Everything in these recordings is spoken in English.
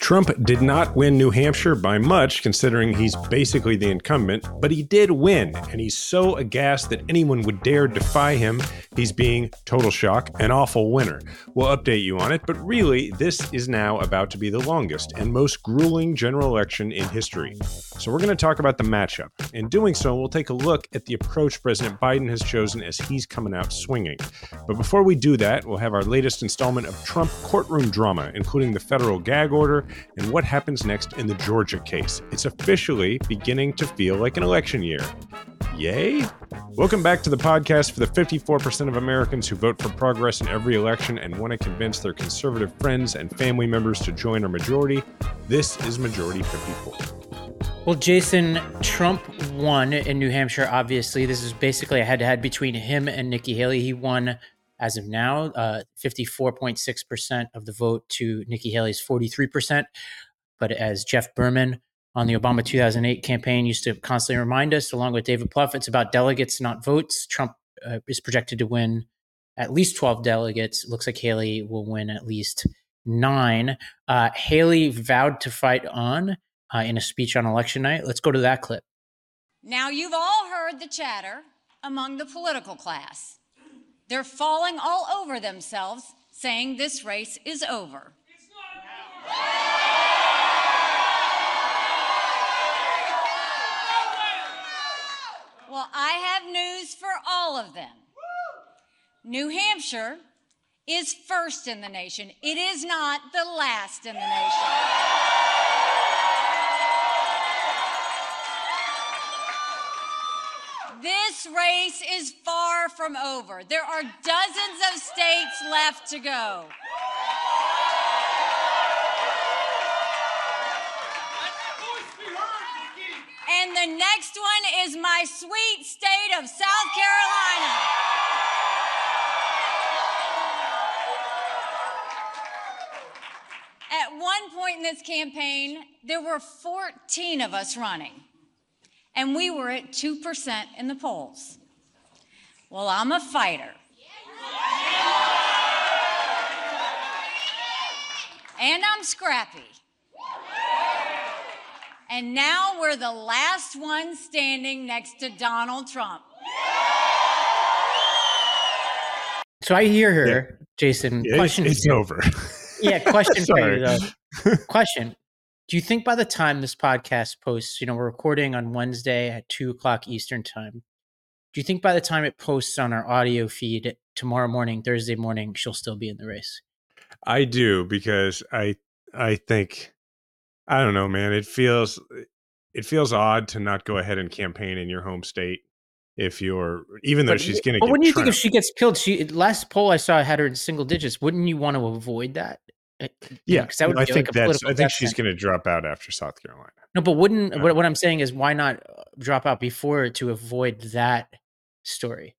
Trump did not win New Hampshire by much, considering he's basically the incumbent, but he did win, and he's so aghast that anyone would dare defy him. He's being total shock, an awful winner. We'll update you on it, but really, this is now about to be the longest and most grueling general election in history. So we're going to talk about the matchup. In doing so, we'll take a look at the approach President Biden has chosen as he's coming out swinging. But before we do that, we'll have our latest installment of Trump courtroom drama, including the federal gag order and what happens next in the Georgia case. It's officially beginning to feel like an election year. Yay? Welcome back to the podcast for the 54% of Americans who vote for progress in every election and want to convince their conservative friends and family members to join our majority. This is Majority 54. Well, Jason, Trump won in New Hampshire, obviously. This is basically a head to head between him and Nikki Haley. He won, as of now, uh, 54.6% of the vote to Nikki Haley's 43%. But as Jeff Berman on the Obama 2008 campaign used to constantly remind us, along with David Plouffe, it's about delegates, not votes. Trump uh, is projected to win at least 12 delegates. It looks like Haley will win at least nine. Uh, Haley vowed to fight on uh, in a speech on election night. Let's go to that clip. Now, you've all heard the chatter among the political class. They're falling all over themselves, saying this race is over. Well, I have news for all of them. New Hampshire is first in the nation. It is not the last in the nation. This race is far from over. There are dozens of states left to go. And the next one is my sweet state of South Carolina. At one point in this campaign, there were 14 of us running, and we were at 2% in the polls. Well, I'm a fighter. And I'm scrappy. And now we're the last one standing next to Donald Trump. So I hear her, Jason. It's, Question. it's over. yeah, question for you though. Question. Do you think by the time this podcast posts, you know, we're recording on Wednesday at two o'clock Eastern time. Do you think by the time it posts on our audio feed tomorrow morning, Thursday morning, she'll still be in the race? I do because I I think I don't know, man. It feels it feels odd to not go ahead and campaign in your home state if you're even though But, she's going to but wouldn't you think if she gets killed? She last poll I saw had her in single digits. Wouldn't you want to avoid that? Yeah, 'cause that would I be think like a that's I think she's going to drop out after South Carolina. No, but wouldn't what, what I'm saying is why not uh, drop out before to avoid that story?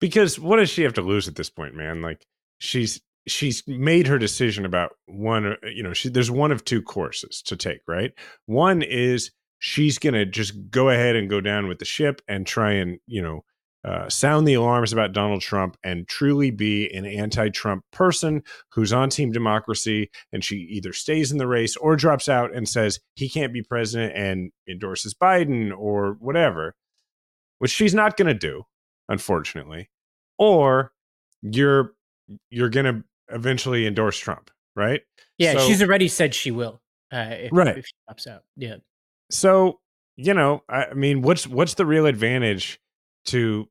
Because what does she have to lose at this point, man? Like she's she's made her decision about one uh, you know, she there's one of two courses to take, right? One is she's going to just go ahead and go down with the ship and try and, you know, uh, sound the alarms about Donald Trump and truly be an anti Trump person who's on Team Democracy. And she either stays in the race or drops out and says he can't be president and endorses Biden or whatever, which she's not going to do, unfortunately. Or you're you're going to eventually endorse Trump, right? Yeah, So- she's already said she will. Uh, if, Right. if she drops out. Yeah. so you know I, I mean what's what's the real advantage to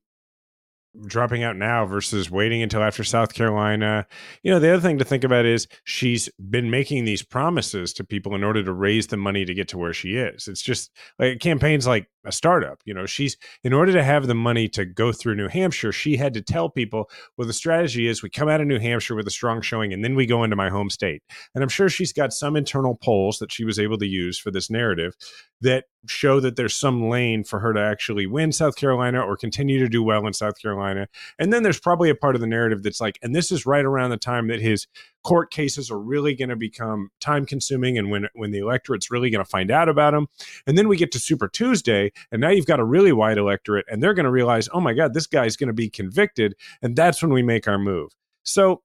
dropping out now versus waiting until after south carolina. You know the other thing to think about is she's been making these promises to people in order to raise the money to get to where she is. It's just like campaigns like a startup you know she's in order to have the money to go through new hampshire she had to tell people well the strategy is we come out of new hampshire with a strong showing and then we go into my home state and i'm sure she's got some internal polls that she was able to use for this narrative that show that there's some lane for her to actually win South Carolina or continue to do well in South Carolina. And then there's probably a part of the narrative that's like, and this is right around the time that his court cases are really going to become time consuming and when when the electorate's really going to find out about him. And then we get to Super Tuesday and now you've got a really wide electorate and they're going to realize, "Oh my god, this guy's going to be convicted." And that's when we make our move. So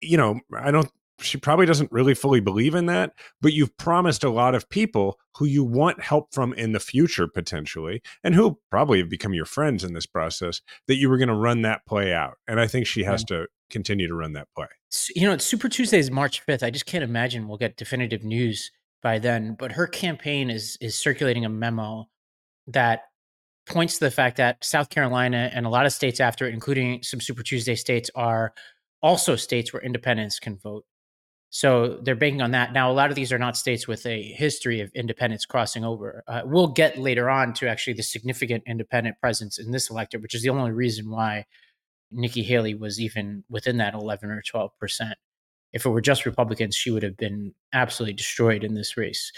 you know, I don't she probably doesn't really fully believe in that, but you've promised a lot of people who you want help from in the future potentially, and who probably have become your friends in this process that you were going to run that play out. And I think she has yeah. to continue to run that play. You know, Super Tuesday is March 5th. I just can't imagine we'll get definitive news by then, but her campaign is is circulating a memo that points to the fact that South Carolina and a lot of states after it, including some Super Tuesday states, are also states where independents can vote. So they're banking on that. Now, a lot of these are not states with a history of independents crossing over. Uh, we'll get later on to actually the significant independent presence in this electorate, which is the only reason why Nikki Haley was even within that 11 or 12 percent. If it were just Republicans, she would have been absolutely destroyed in this race.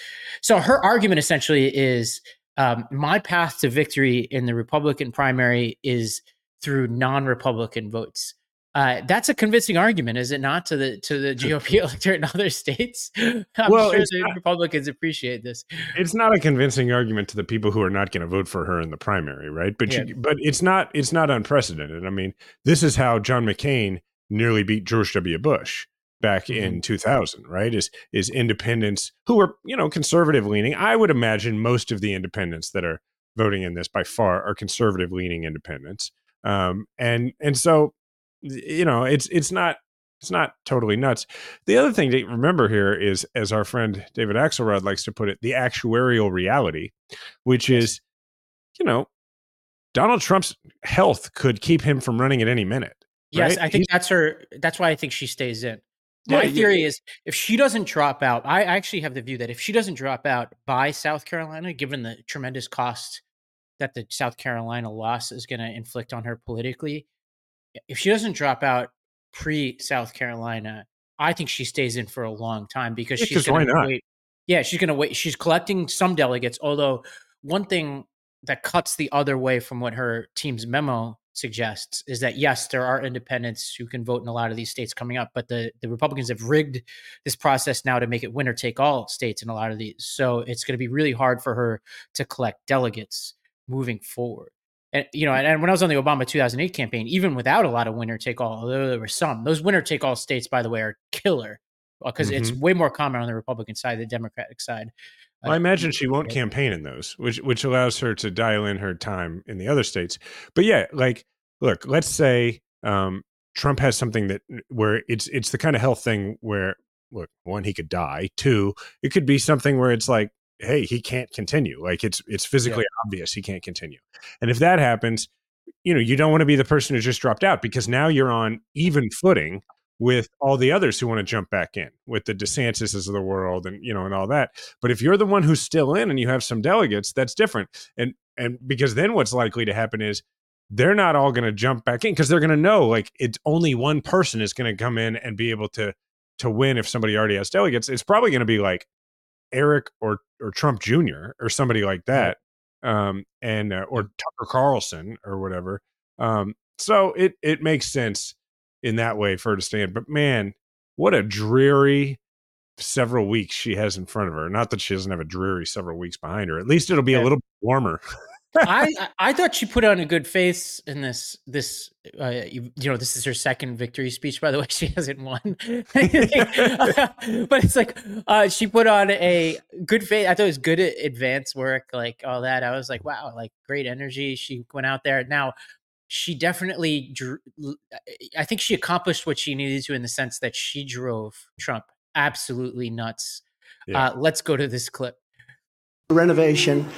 So her argument essentially is um, my path to victory in the Republican primary is through non-Republican votes. Uh, that's a convincing argument, is it not, to the to the GOP electorate in other states? I'm well, sure the not, Republicans appreciate this. It's not a convincing argument to the people who are not going to vote for her in the primary, right? But yeah. she, but it's not it's not unprecedented. I mean, this is how John McCain nearly beat George W. Bush back mm-hmm. in 2000 right is is independents who are you know conservative leaning i would imagine most of the independents that are voting in this by far are conservative leaning independents um and and so you know it's it's not it's not totally nuts the other thing to remember here is as our friend david axelrod likes to put it the actuarial reality which is you know donald trump's health could keep him from running at any minute Yes, I think He's, that's her. That's why I think she stays in. My theory yeah. is if she doesn't drop out, I actually have the view that if she doesn't drop out by South Carolina, given the tremendous cost that the South Carolina loss is going to inflict on her politically, if she doesn't drop out pre South Carolina, I think she stays in for a long time because yeah, she's going to wait. Yeah, she's going to wait. She's collecting some delegates. Although one thing that cuts the other way from what her team's memo suggests is that yes, there are independents who can vote in a lot of these states coming up, but the, the Republicans have rigged this process now to make it winner take all states in a lot of these. So it's going to be really hard for her to collect delegates moving forward. And you know, and, and when I was on the Obama 2008 campaign, even without a lot of winner take all, although there were some, those winner take all states, by the way, are killer because mm-hmm. it's way more common on the Republican side, the Democratic side. Well, I imagine she won't campaign in those, which which allows her to dial in her time in the other states. But yeah, like look, let's say um, Trump has something that where it's it's the kind of health thing where look, one he could die, two it could be something where it's like, hey, he can't continue. Like it's it's physically yeah. obvious he can't continue. And if that happens, you know, you don't want to be the person who just dropped out because now you're on even footing with all the others who want to jump back in with the DeSantis's of the world and you know and all that. But if you're the one who's still in and you have some delegates, that's different. And and because then what's likely to happen is they're not all going to jump back in because they're going to know like it's only one person is going to come in and be able to to win if somebody already has delegates. It's probably going to be like Eric or or Trump Jr. or somebody like that, um, and uh, or Tucker Carlson or whatever. Um, so it it makes sense in that way for her to stand. But man, what a dreary several weeks she has in front of her. Not that she doesn't have a dreary several weeks behind her. At least it'll be yeah. a little warmer. I I thought she put on a good face in this this uh, you, you, know this is her second victory speech by the way she hasn't won but it's like uh, she put on a good face I thought it was good advance work like all that I was like wow like great energy she went out there now she definitely drew, I think she accomplished what she needed to in the sense that she drove Trump absolutely nuts. Yeah. Uh, let's go to this clip. Renovation.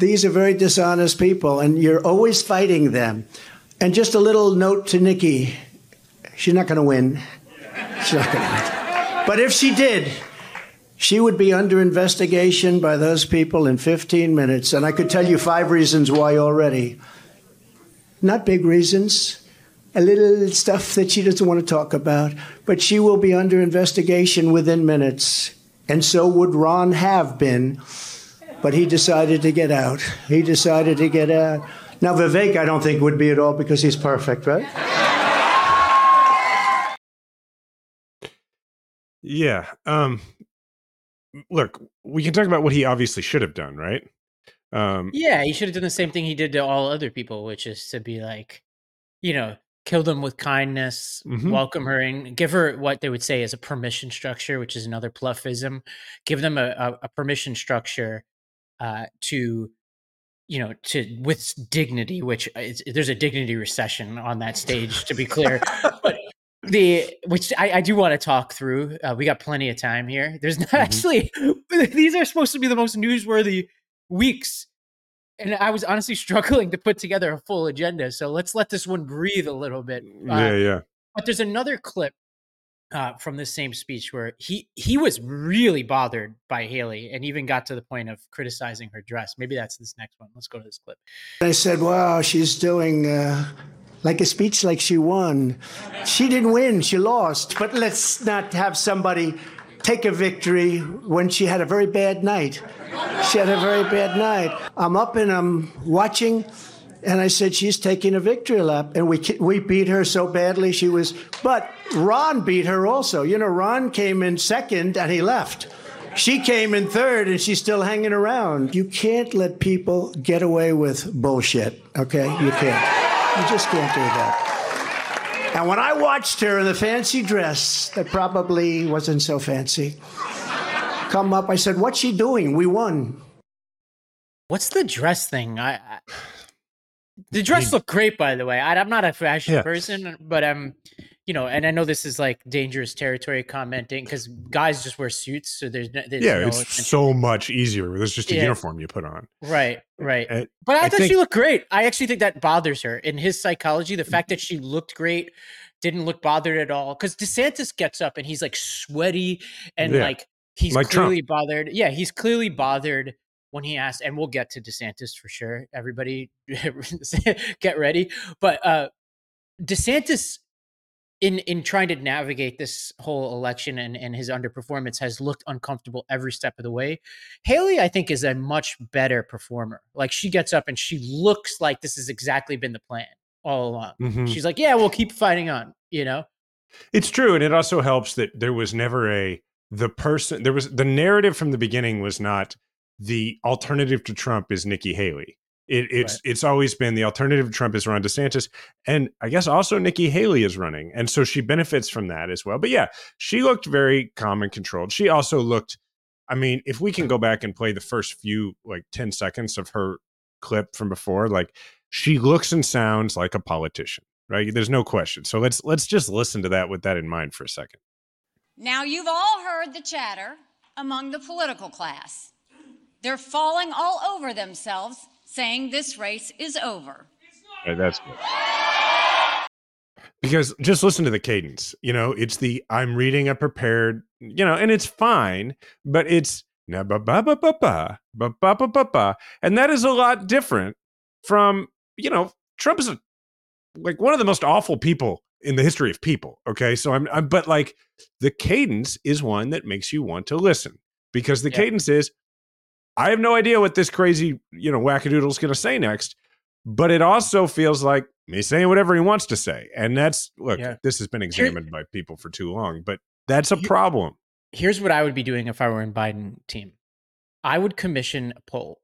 These are very dishonest people, and you're always fighting them. And just a little note to Nikki she's not going to win. She's not going to win. But if she did, she would be under investigation by those people in 15 minutes. And I could tell you five reasons why already not big reasons, a little stuff that she doesn't want to talk about, but she will be under investigation within minutes. And so would Ron have been, but he decided to get out. He decided to get out. Now, Vivek, I don't think would be at all because he's perfect, right? Yeah. Um, look, we can talk about what he obviously should have done, right? Um, yeah, he should have done the same thing he did to all other people, which is to be like, you know, kill them with kindness, Mhm. welcome her in, give her what they would say is a permission structure, which is another pluffism. Give them a, a, a permission structure uh, to, you know, to with dignity. Which is, there's a dignity recession on that stage, to be clear. but the which I, I do want to talk through. Uh, we got plenty of time here. There's not Mhm. actually these are supposed to be the most newsworthy weeks and I was honestly struggling to put together a full agenda. So let's let this one breathe a little bit. Uh, yeah, yeah. But there's another clip uh, from this same speech where he he was really bothered by Haley and even got to the point of criticizing her dress. Maybe that's this next one. Let's go to this clip. I said, wow, she's doing uh, like a speech like she won. She didn't win, she lost. But let's not have somebody take a victory when she had a very bad night. She had a very bad night. I'm up and I'm watching, and I said, she's taking a victory lap. And we, we beat her so badly, she was. But Ron beat her also. You know, Ron came in second and he left. She came in third and she's still hanging around. You can't let people get away with bullshit, okay? You can't. You just can't do that. And when I watched her in the fancy dress that probably wasn't so fancy come up, I said, What's she doing? We won. What's the dress thing? I, I the dress looked great, by the way. I, I'm not a fashion Yeah. person, but um, you know, and I know this is like dangerous territory commenting because guys just wear suits, so there's, no, there's Yeah, no it's attention- so much easier. There's just a Yeah. uniform you put on. right, right. But I, I thought think- she looked great. I actually think that bothers her in his psychology. The fact that she looked great, didn't look bothered at all. Because DeSantis gets up and he's like sweaty and Yeah. like he's Like Trump. clearly bothered. Yeah, he's clearly bothered when he asked, and we'll get to DeSantis for sure. Everybody get ready. But uh DeSantis in in trying to navigate this whole election and, and his underperformance has looked uncomfortable every step of the way. Haley, I think, is a much better performer. Like she gets up and she looks like this has exactly been the plan all along. Mhm. She's like, Yeah, we'll keep fighting on, you know? It's true, and it also helps that there was never a the person. There was the narrative from the beginning was not the alternative to Trump is Nikki Haley. It, it's Right. it's always been the alternative to Trump is Ron DeSantis, and I guess also Nikki Haley is running, and so she benefits from that as well. But yeah, she looked very calm and controlled. She also looked. I mean, if we can go back and play the first few like ten seconds of her clip from before, like she looks and sounds like a politician, right? There's no question. So let's let's just listen to that with that in mind for a second. Now, you've all heard the chatter among the political class. They're falling all over themselves, saying this race is over. Okay, that's good. Because just listen to the cadence. You know, it's the I'm reading a prepared, you know, and it's fine, but it's na ba ba ba ba ba ba ba ba ba ba, and that is a lot different from you know Trump is a, like one of the most awful people in the history of people. Okay, so I'm, I'm but like the cadence is one that makes you want to listen because the Yeah. cadence is I have no idea what this crazy you know wackadoodle's going to say next but it also feels like he's saying whatever he wants to say. And that's look, Yeah. this has been examined by people for too long, but that's a problem. Here's what I would be doing if I were in Biden team. I would commission a poll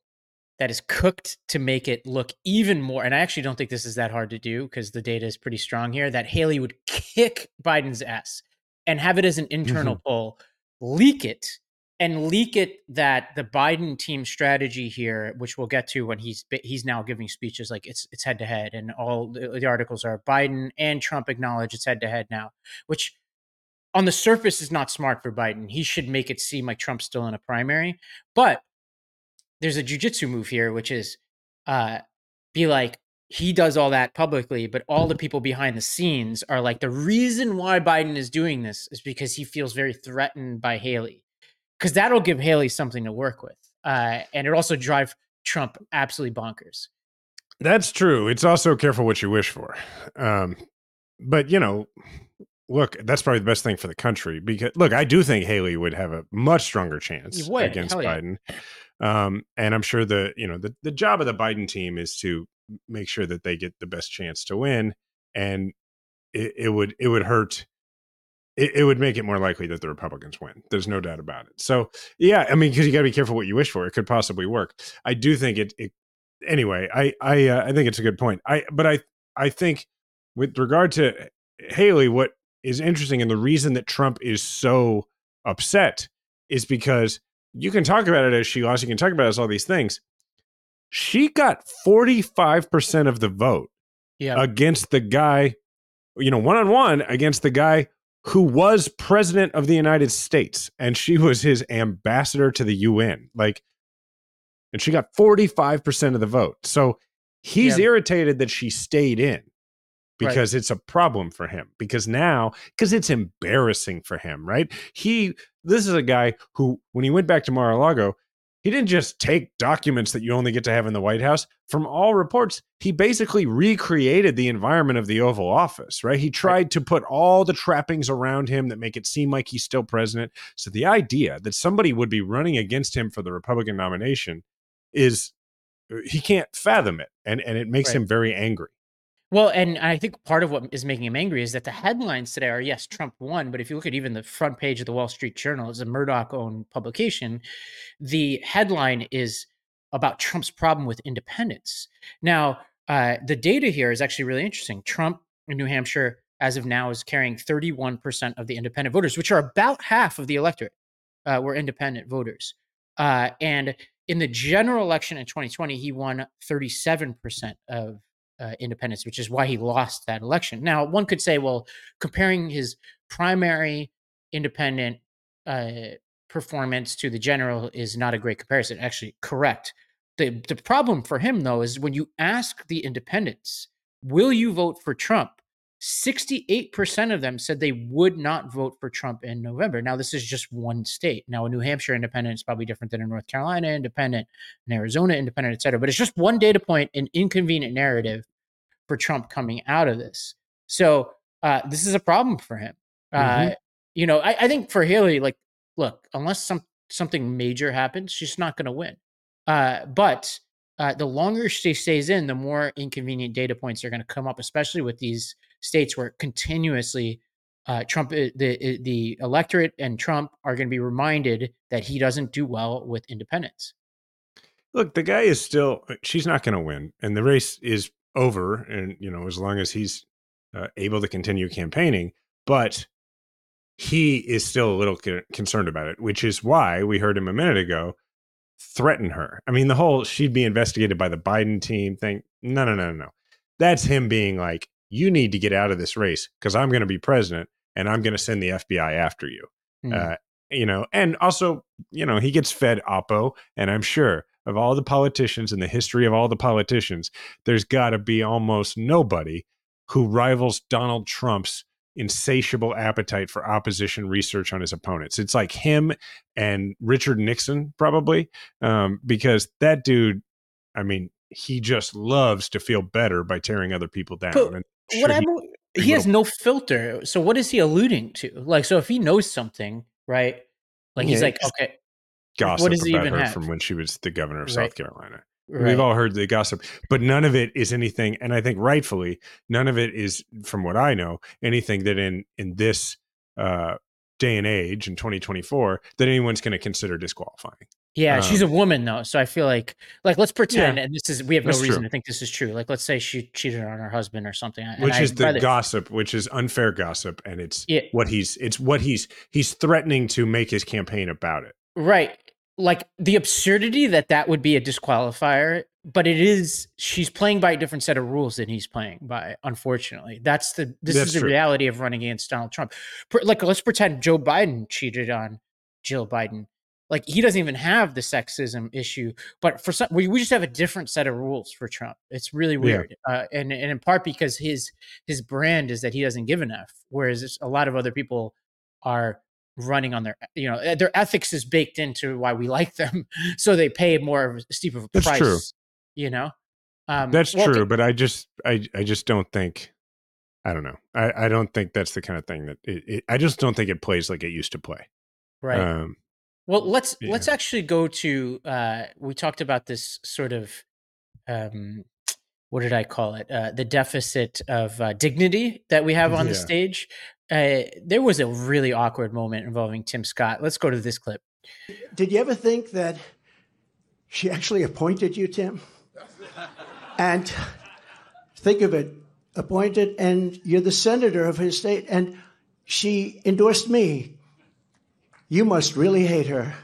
that is cooked to make it look even more. And I actually don't think this is that hard to do because the data is pretty strong here. That Haley would kick Biden's ass and have it as an internal mm-hmm. poll, leak it, and leak it that the Biden team strategy here, which we'll get to when he's he's now giving speeches like it's it's head to head, and all the, the articles are Biden and Trump acknowledge it's head to head now, which on the surface is not smart for Biden. He should make it seem like Trump's still in a primary. But there's a jujitsu move here, which is uh, be like, he does all that publicly, but all the people behind the scenes are like, the reason why Biden is doing this is because he feels very threatened by Haley. Because that'll give Haley something to work with. Uh, and it also drive Trump absolutely bonkers. That's true. It's also careful what you wish for. Um, but you know, look, that's probably the best thing for the country because look, I do think Haley would have a much stronger chance would, against yeah. Biden. Um, and I'm sure the you know the the job of the Biden team is to make sure that they get the best chance to win, and it, it would it would hurt. It, it would make it more likely that the Republicans win. There's no doubt about it. So yeah, I mean, because you got to be careful what you wish for. It could possibly work. I do think it. it anyway, I I uh, I think it's a good point. I but I I think with regard to Haley, what is interesting and the reason that Trump is so upset is because you can talk about it as she lost, you can talk about it as all these things. She got 45% of the vote Yeah. against the guy, you know, one on one against the guy who was president of the United States and she was his ambassador to the UN. Like, and she got 45% of the vote. So he's Yeah. irritated that she stayed in because it's a problem for him. Because now, because it's embarrassing for him, right? He, this is a guy who, when he went back to Mar a Lago, he didn't just take documents that you only get to have in the White House. From all reports, he basically recreated the environment of the Oval Office, right? He tried to put all the trappings around him that make it seem like he's still president. So the idea that somebody would be running against him for the Republican nomination is uh, he can't fathom it. And and it makes Right. him very angry. Well, and I think part of what is making him angry is that the headlines today are yes, Trump won, but if you look at even the front page of the Wall Street Journal, it's a Murdoch-owned publication. The headline is about Trump's problem with independence. Now, uh, the data here is actually really interesting. Trump in New Hampshire, as of now, is carrying 31% of the independent voters, which are about half of the electorate uh, were independent voters. Uh, and in the general election in 2020, he won 37% of uh, independence, which is why he lost that election. Now, one could say, well, comparing his primary independent uh, performance to the general is not a great comparison. Actually, correct. The, the problem for him, though, is when you ask the independents, will you vote for Trump? 68% of them said they would not vote for Trump in November. Now, this is just one state. Now, a New Hampshire independent is probably different than a North Carolina independent, an Arizona independent, et cetera. But it's just one data point, an inconvenient narrative for Trump coming out of this. So uh, this is a problem for him. Uh, Mhm. you know, I, I think for Haley, like, look, unless some something major happens, she's not going to win. Uh, but uh, the longer she stays in, the more inconvenient data points are going to come up, especially with these states where continuously uh, Trump, uh, the the electorate and Trump are going to be reminded that he doesn't do well with independence. Look, the guy is still, she's not going to win. And the race is over. And, you know, as long as he's uh, able to continue campaigning, but he is still a little co- concerned about it, which is why we heard him a minute ago threaten her. I mean, the whole she'd be investigated by the Biden team thing. No, no, no, no, no. That's him being like, you need to get out of this race because I'm going to be president and I'm going to send the FBI after you. Hmm. Uh, you know, and also, you know, he gets fed Oppo, and I'm sure of all the politicians in the history of all the politicians, there's got to be almost nobody who rivals Donald Trump's insatiable appetite for opposition research on his opponents. It's like him and Richard Nixon, probably, um, because that dude, I mean, he just loves to feel better by tearing other people down. But and what I'm, he- he, has no filter. So what is he alluding to? Like, so if he knows something, right? Like he's like, okay, gossip what does he even have? from when she was the governor of Right. South Carolina. right. We've all heard the gossip, but none of it is anything, and I think rightfully, none of it is, from what I know, anything that in in this uh, day and age in 2024 that anyone's going to consider disqualifying. Yeah, she's a um, woman though, so I feel like, like let's pretend, Yeah, and this is we have no reason true. to think this is true. Like, let's say she cheated on her husband or something, which I'd is the rather- gossip, which is unfair gossip, and it's Yeah. what he's it's what he's he's threatening to make his campaign about it. Right. Like the absurdity that that would be a disqualifier, but it is she's playing by a different set of rules than he's playing by, unfortunately. That's the this That's is the true. reality of running against Donald Trump. Like let's pretend Joe Biden cheated on Jill Biden. Like he doesn't even have the sexism issue, but for some we, we just have a different set of rules for Trump. It's really weird. Uh, and and in part because his his brand is that he doesn't give enough whereas a lot of other people are running on their you know their ethics is baked into why we like them so they pay more of a steep of a That's price true. you know um That's well, true, but I just I I just don't think I don't know. I I don't think that's the kind of thing that it, it, I just don't think it plays like it used to play. right Um, well let's yeah. let's actually go to uh we talked about this sort of um what did i call it uh the deficit of uh, dignity that we have on the stage uh there was a really awkward moment involving tim scott let's go to this clip Did you ever think that she actually appointed you, Tim? And think of it appointed, and you're the senator of his state, and she endorsed me. You must really hate her.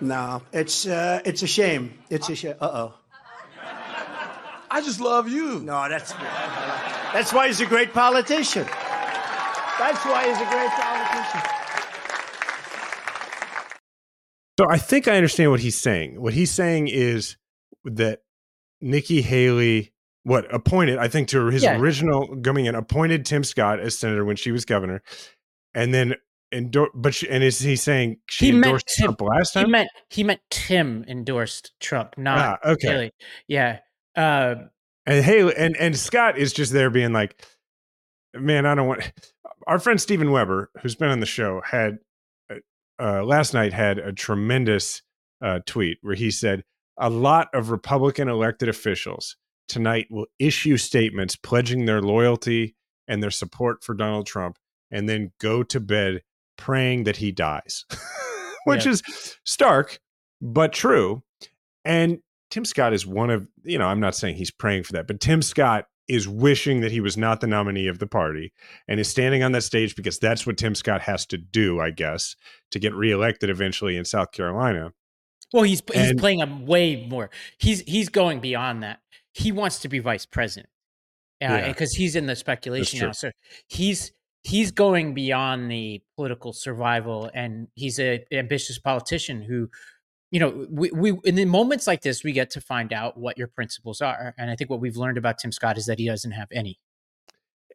No, it's uh, it's a shame. It's a shame. Uh oh. I just love you. No, that's that's why he's a great politician. That's why he's a great politician. So I think I understand what he's saying. What he's saying is that Nikki Haley, what appointed, I think to his Yeah. original coming in, appointed Tim Scott as senator when she was governor, and then endor- but she, and is he saying she He endorsed Tim- Trump last time? He meant he meant Tim endorsed Trump, not ah, okay. Haley. Yeah. Uh, And Haley and and Scott is just there being like, man, I don't want. Our friend Stephen Weber, who's been on the show, had uh, uh, last night had a tremendous uh, tweet where he said a lot of Republican elected officials tonight will issue statements pledging their loyalty and their support for Donald Trump, and then go to bed praying that he dies, which Yeah. is stark but true. And Tim Scott is one of, you know, I'm not saying he's praying for that, but Tim Scott is wishing that he was not the nominee of the party and is standing on that stage because that's what Tim Scott has to do, I guess, to get reelected eventually in South Carolina. well, he's he's And- playing a way more. He's he's going beyond that. He wants to be vice president. Uh, yeah. because he's in the speculation now. So he's he's going beyond the political survival, and he's an ambitious politician who, you know, we, we in the moments like this, we get to find out what your principles are. And I think what we've learned about Tim Scott is that he doesn't have any.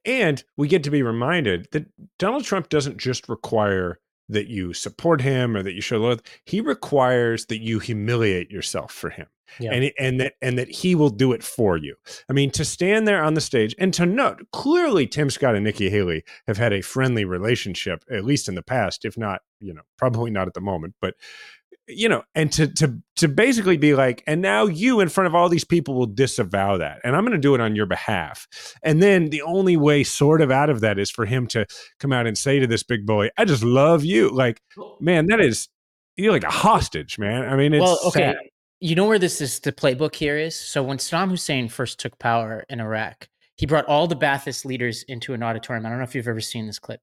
And we get to be reminded that Donald Trump doesn't just require that you support him or that you show love. He requires that you humiliate yourself for him. Yeah. And, and that and that he will do it for you. I mean, to stand there on the stage and to note clearly Tim Scott and Nikki Haley have had a friendly relationship, at least in the past, if not, you know, probably not at the moment, but you know, and to to to basically be like, and now you in front of all these people will disavow that, and I'm going to do it on your behalf. And then the only way, sort of, out of that is for him to come out and say to this big boy, "I just love you." Like, man, that is you're like a hostage, man. I mean, it's well, okay. sad. You know where this is the playbook here is? So when Saddam Hussein first took power in Iraq, he brought all the Ba'athist leaders into an auditorium. I don't know if you've ever seen this clip.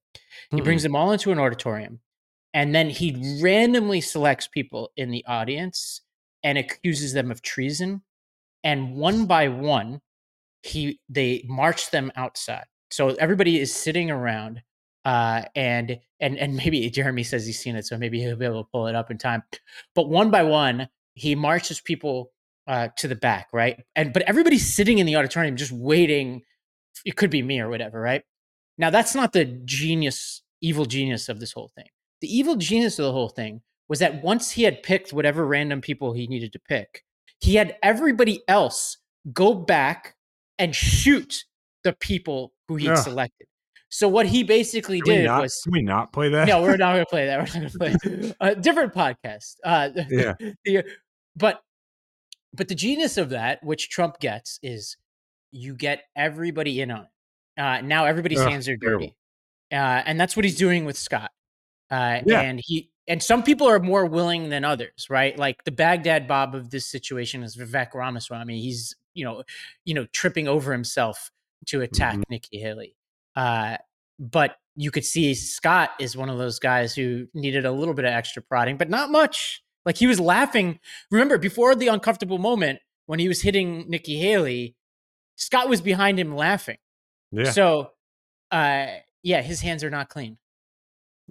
He Mm-mm. brings them all into an auditorium, and then he randomly selects people in the audience and accuses them of treason. And one by one, he they march them outside. So everybody is sitting around, uh, and and and maybe Jeremy says he's seen it, so maybe he'll be able to pull it up in time. But one by one, he marches people uh, to the back, right? And but everybody's sitting in the auditorium just waiting. It could be me or whatever, right? Now that's not the genius, evil genius of this whole thing. The evil genius of the whole thing was that once he had picked whatever random people he needed to pick, he had everybody else go back and shoot the people who he'd selected. So what he basically Can did not, was can we not play that? no, we're not going to play that. We're not going to play a different podcast. Uh, Yeah. the, but but the genius of that, which Trump gets, is you get everybody in on it. Uh, now everybody's Ugh, hands are dirty, uh, and that's what he's doing with Scott. Uh, Yeah. And he and some people are more willing than others, right? Like the Baghdad Bob of this situation is Vivek Ramaswamy. He's you know you know tripping over himself to attack Mhm. Nikki Haley. Uh, but you could see Scott is one of those guys who needed a little bit of extra prodding, but not much. Like he was laughing. Remember, before the uncomfortable moment when he was hitting Nikki Haley, Scott was behind him laughing. Yeah. So, uh, yeah, his hands are not clean.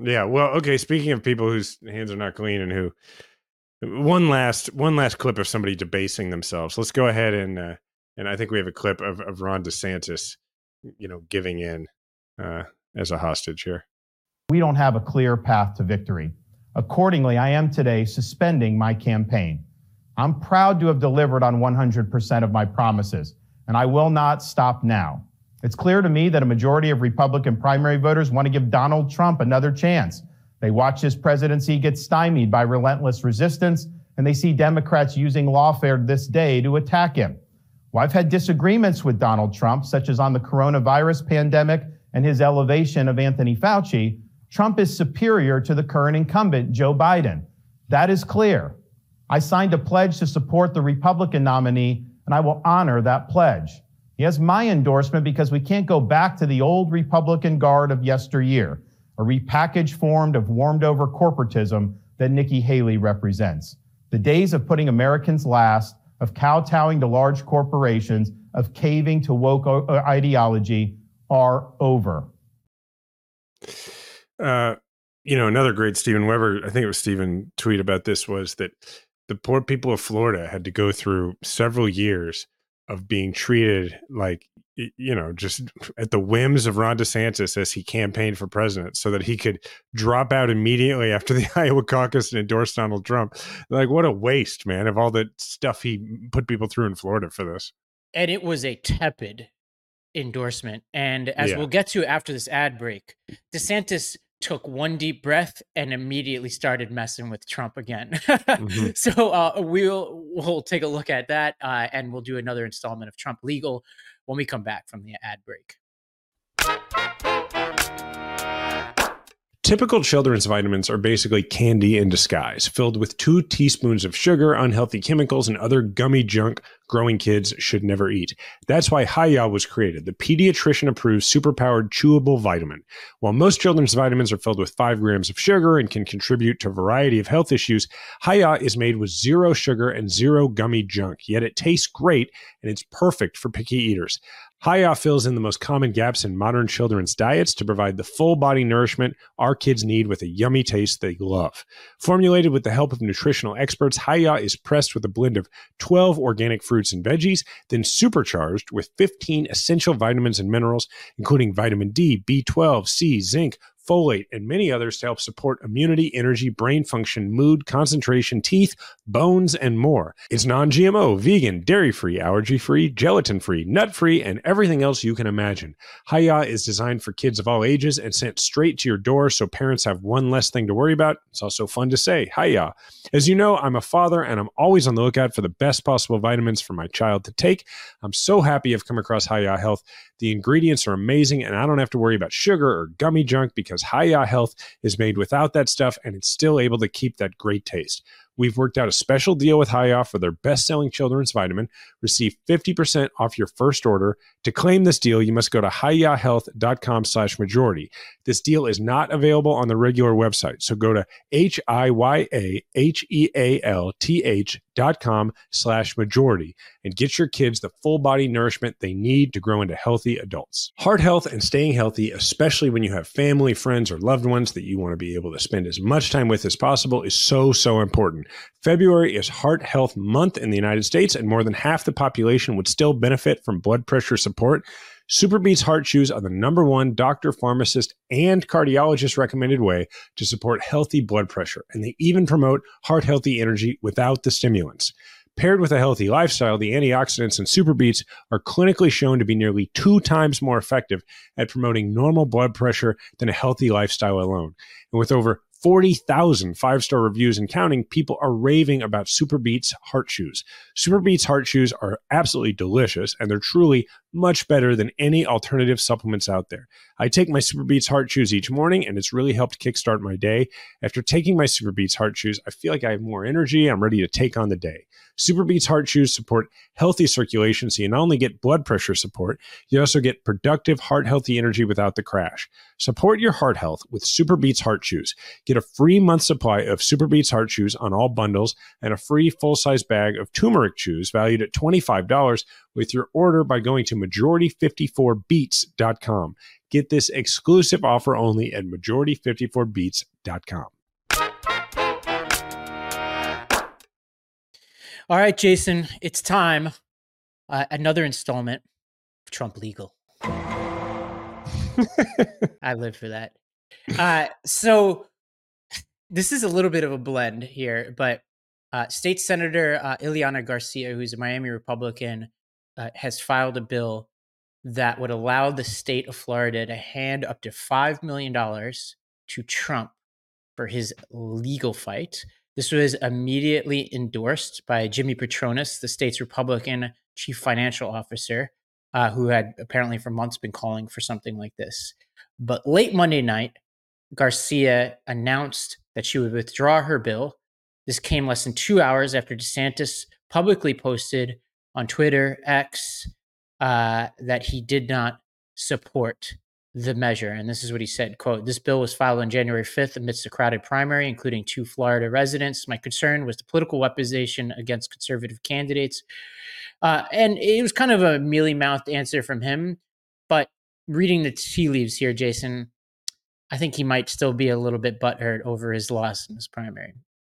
Yeah. Well, okay. Speaking of people whose hands are not clean and who, one last one last clip of somebody debasing themselves. Let's go ahead and uh, and I think we have a clip of, of Ron DeSantis, you know, giving in uh, as a hostage here. we don't have a clear path to victory. Accordingly, I am today suspending my campaign. I'm proud to have delivered on 100% of my promises, and I will not stop now. It's clear to me that a majority of Republican primary voters want to give Donald Trump another chance. They watch his presidency get stymied by relentless resistance, and they see Democrats using lawfare this day to attack him. Well, I've had disagreements with Donald Trump, such as on the coronavirus pandemic and his elevation of Anthony Fauci. Trump is superior to the current incumbent, Joe Biden. That is clear. I signed a pledge to support the Republican nominee, and I will honor that pledge. He has my endorsement because we can't go back to the old Republican guard of yesteryear, a repackaged form of warmed over corporatism that Nikki Haley represents. The days of putting Americans last, of kowtowing to large corporations, of caving to woke uh, ideology are over. Uh, you know, another great Stephen Weber, I think it was Stephen tweet about this was that the poor people of Florida had to go through several years of being treated like you know just at the whims of Ron DeSantis as he campaigned for president so that he could drop out immediately after the Iowa caucus and endorse Donald Trump. Like what a waste man of all the stuff he put people through in Florida for this. And it was a tepid endorsement. And as Yeah. we'll get to after this ad break DeSantis took one deep breath and immediately started messing with Trump again. Mhm. So uh, we'll we'll take a look at that, uh, and we'll do another installment of Trump Legal when we come back from the ad break. Typical children's vitamins are basically candy in disguise, filled with two teaspoons of sugar, unhealthy chemicals, and other gummy junk growing kids should never eat. That's why Hiya was created, the pediatrician approved superpowered chewable vitamin. While most children's vitamins are filled with 5 grams of sugar and can contribute to a variety of health issues, Hiya is made with zero sugar and zero gummy junk, yet it tastes great and it's perfect for picky eaters. Hiya fills in the most common gaps in modern children's diets to provide the full body nourishment our kids need with a yummy taste they love. Formulated with the help of nutritional experts, Hiya is pressed with a blend of 12 organic fruits and veggies, then supercharged with 15 essential vitamins and minerals, including vitamin D, B12, C, zinc, folate, and many others to help support immunity, energy, brain function, mood, concentration, teeth, bones, and more. It's non GMO, vegan, dairy free, allergy free, gelatin free, nut free, and everything else you can imagine. Hiya is designed for kids of all ages and sent straight to your door so parents have one less thing to worry about. It's also fun to say, Hiya. As you know, I'm a father and I'm always on the lookout for the best possible vitamins for my child to take. I'm so happy I've come across Hiya Health. The ingredients are amazing and I don't have to worry about sugar or gummy junk because Hiya Health is made without that stuff and it's still able to keep that great taste. We've worked out a special deal with Hiya for their best-selling children's vitamin. Receive 50% off your first order. To claim this deal, you must go to hiyahealth.com slash majority. This deal is not available on the regular website. So go to H-I-Y-A-H-E-A-L-T-H dot com slash majority and get your kids the full body nourishment they need to grow into healthy adults. Heart health and staying healthy, especially when you have family, friends, or loved ones that you want to be able to spend as much time with as possible, is so, so important. February is Heart Health Month in the United States, and more than half the population would still benefit from blood pressure support. SuperBeets Heart Chews are the number one doctor, pharmacist, and cardiologist recommended way to support healthy blood pressure, and they even promote heart healthy energy without the stimulants. Paired with a healthy lifestyle, the antioxidants in SuperBeets are clinically shown to be nearly two times more effective at promoting normal blood pressure than a healthy lifestyle alone. And with over 40,000 five star reviews and counting, people are raving about SuperBeets Heart Chews. SuperBeets Heart Chews are absolutely delicious and they're truly much better than any alternative supplements out there. I take my SuperBeets Heart Chews each morning and it's really helped kickstart my day. After taking my SuperBeets Heart Chews, I feel like I have more energy. I'm ready to take on the day. SuperBeets Heart Chews support healthy circulation, so you not only get blood pressure support, you also get productive heart healthy energy without the crash. Support your heart health with SuperBeets Heart Chews. Get a free month supply of SuperBeets Heart Chews on all bundles and a free full size bag of turmeric chews valued at $25 with your order by going to majority54beets.com. Get this exclusive offer only at majority54beets.com. All right, Jason, it's time. Uh, another installment of Trump Legal. I live for that. Uh, so this is a little bit of a blend here, but uh, State Senator uh, Ileana Garcia, who's a Miami Republican, uh, has filed a bill that would allow the state of Florida to hand up to $5 million to Trump for his legal fight. This was immediately endorsed by Jimmy Patronis, the state's Republican chief financial officer, uh, who had apparently for months been calling for something like this. But late Monday night, Garcia announced that she would withdraw her bill. This came less than two hours after DeSantis publicly posted on Twitter, X, uh, that he did not support the measure. And this is what he said, quote, this bill was filed on January 5th amidst a crowded primary, including two Florida residents. My concern was the political weaponization against conservative candidates. Uh, and it was kind of a mealy mouthed answer from him. But reading the tea leaves here, Jason, I think he might still be a little bit butthurt over his loss in this primary.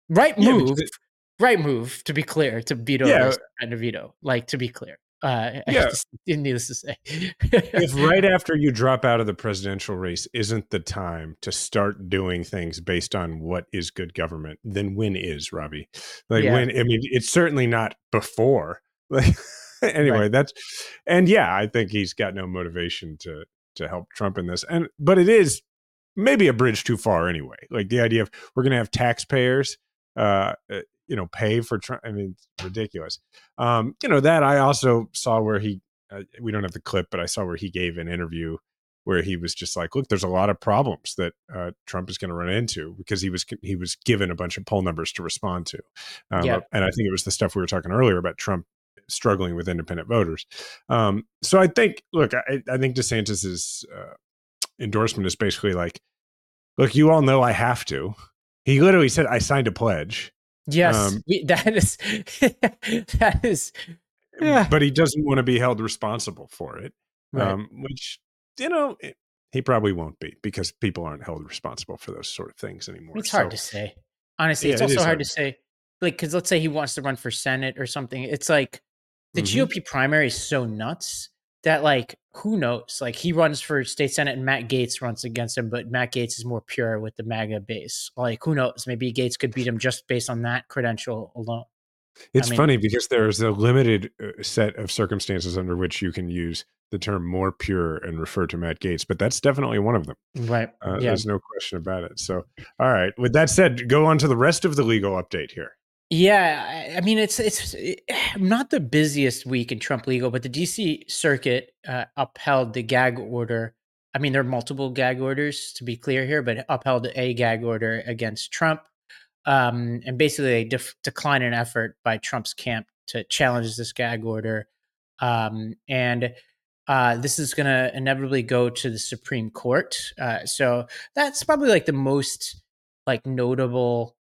Right move, because right move, to be clear, to veto Yeah. this and to veto, like to be clear. Uh, Yeah. needless to say. if right after you drop out of the presidential race isn't the time to start doing things based on what is good government, then when is Ravi? Like Yeah. when? I mean, it's certainly not before. Like anyway, Right. that's and yeah, I think he's got no motivation to to help Trump in this. And but it is maybe a bridge too far anyway. Like the idea of we're going to have taxpayers, uh, uh, you know, pay for Trump. I mean, it's ridiculous. Um, you know that I also saw where he uh, we don't have the clip, but I saw where he gave an interview where he was just like, "Look, there's a lot of problems that uh, Trump is going to run into because he was he was given a bunch of poll numbers to respond to." Um, Yeah. And I think it was the stuff we were talking earlier about Trump struggling with independent voters. Um, so I think, look, I, I think DeSantis's uh, endorsement is basically like, "Look, you all know I have to." He literally said, "I signed a pledge." yes, Um, that is that is Yeah. but he doesn't want to be held responsible for it. right. um, which you know it, he probably won't be because people aren't held responsible for those sort of things anymore. It's hard So, to say. Honestly, Yeah, it's also is hard, hard to say. Like, because let's say he wants to run for Senate or something. It's like the Mhm. GOP primary is so nuts that, like, who knows? Like, he runs for state senate and Matt Gaetz runs against him, but Matt Gaetz is more pure with the MAGA base. Like, who knows? Maybe Gaetz could beat him just based on that credential alone. It's mean- funny because there's a limited uh, set of circumstances under which you can use the term more pure and refer to Matt Gaetz, but that's definitely one of them. Right. Uh, yeah. There's no question about it. So, all right. With that said, go on to the rest of the legal update here. Yeah, I- mean it's it's it- not the busiest week in Trump legal, but the DC Circuit uh, upheld the gag order. I mean, there are multiple gag orders to be clear here, but upheld a gag order against Trump, um, and basically they def- decline an effort by Trump's camp to challenge this gag order, um, and uh, this is going to inevitably go to the Supreme Court. Uh, so that's probably like the most like notable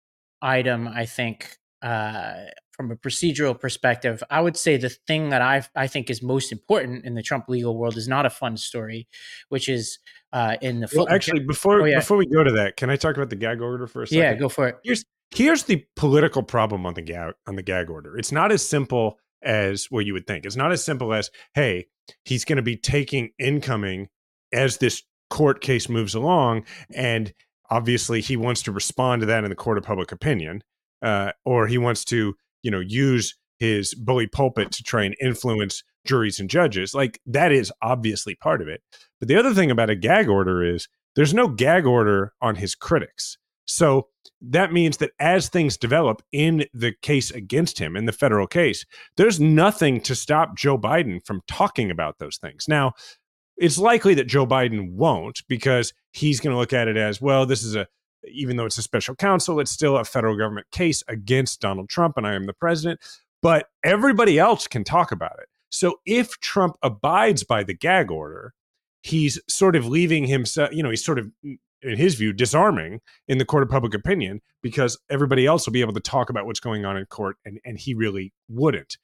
item I think uh, from a procedural perspective. I would say the thing that I I think is most important in the Trump legal world is not a fun story, which is uh, in the Well, actually, before Oh, yeah. before we go to that, can I talk about the gag order for a second? yeah, go for it. here's here's the political problem on the gag on the gag order. It's not as simple as what you would think. It's not as simple as hey, he's going to be taking incoming as this court case moves along, and obviously he wants to respond to that in the court of public opinion, uh, or he wants to you know use his bully pulpit to try and influence juries and judges. Like that is obviously part of it. But the other thing about a gag order is there's no gag order on his critics. So that means that as things develop in the case against him, in the federal case, there's nothing to stop Joe Biden from talking about those things. Now, it's likely that Joe Biden won't because he's going to look at it as well, this is a, even though it's a special counsel, it's still a federal government case against Donald Trump and I am the president. But everybody else can talk about it. So if Trump abides by the gag order, he's sort of leaving himself, you know, he's sort of, in his view, disarming in the court of public opinion because everybody else will be able to talk about what's going on in court and, and he really wouldn't.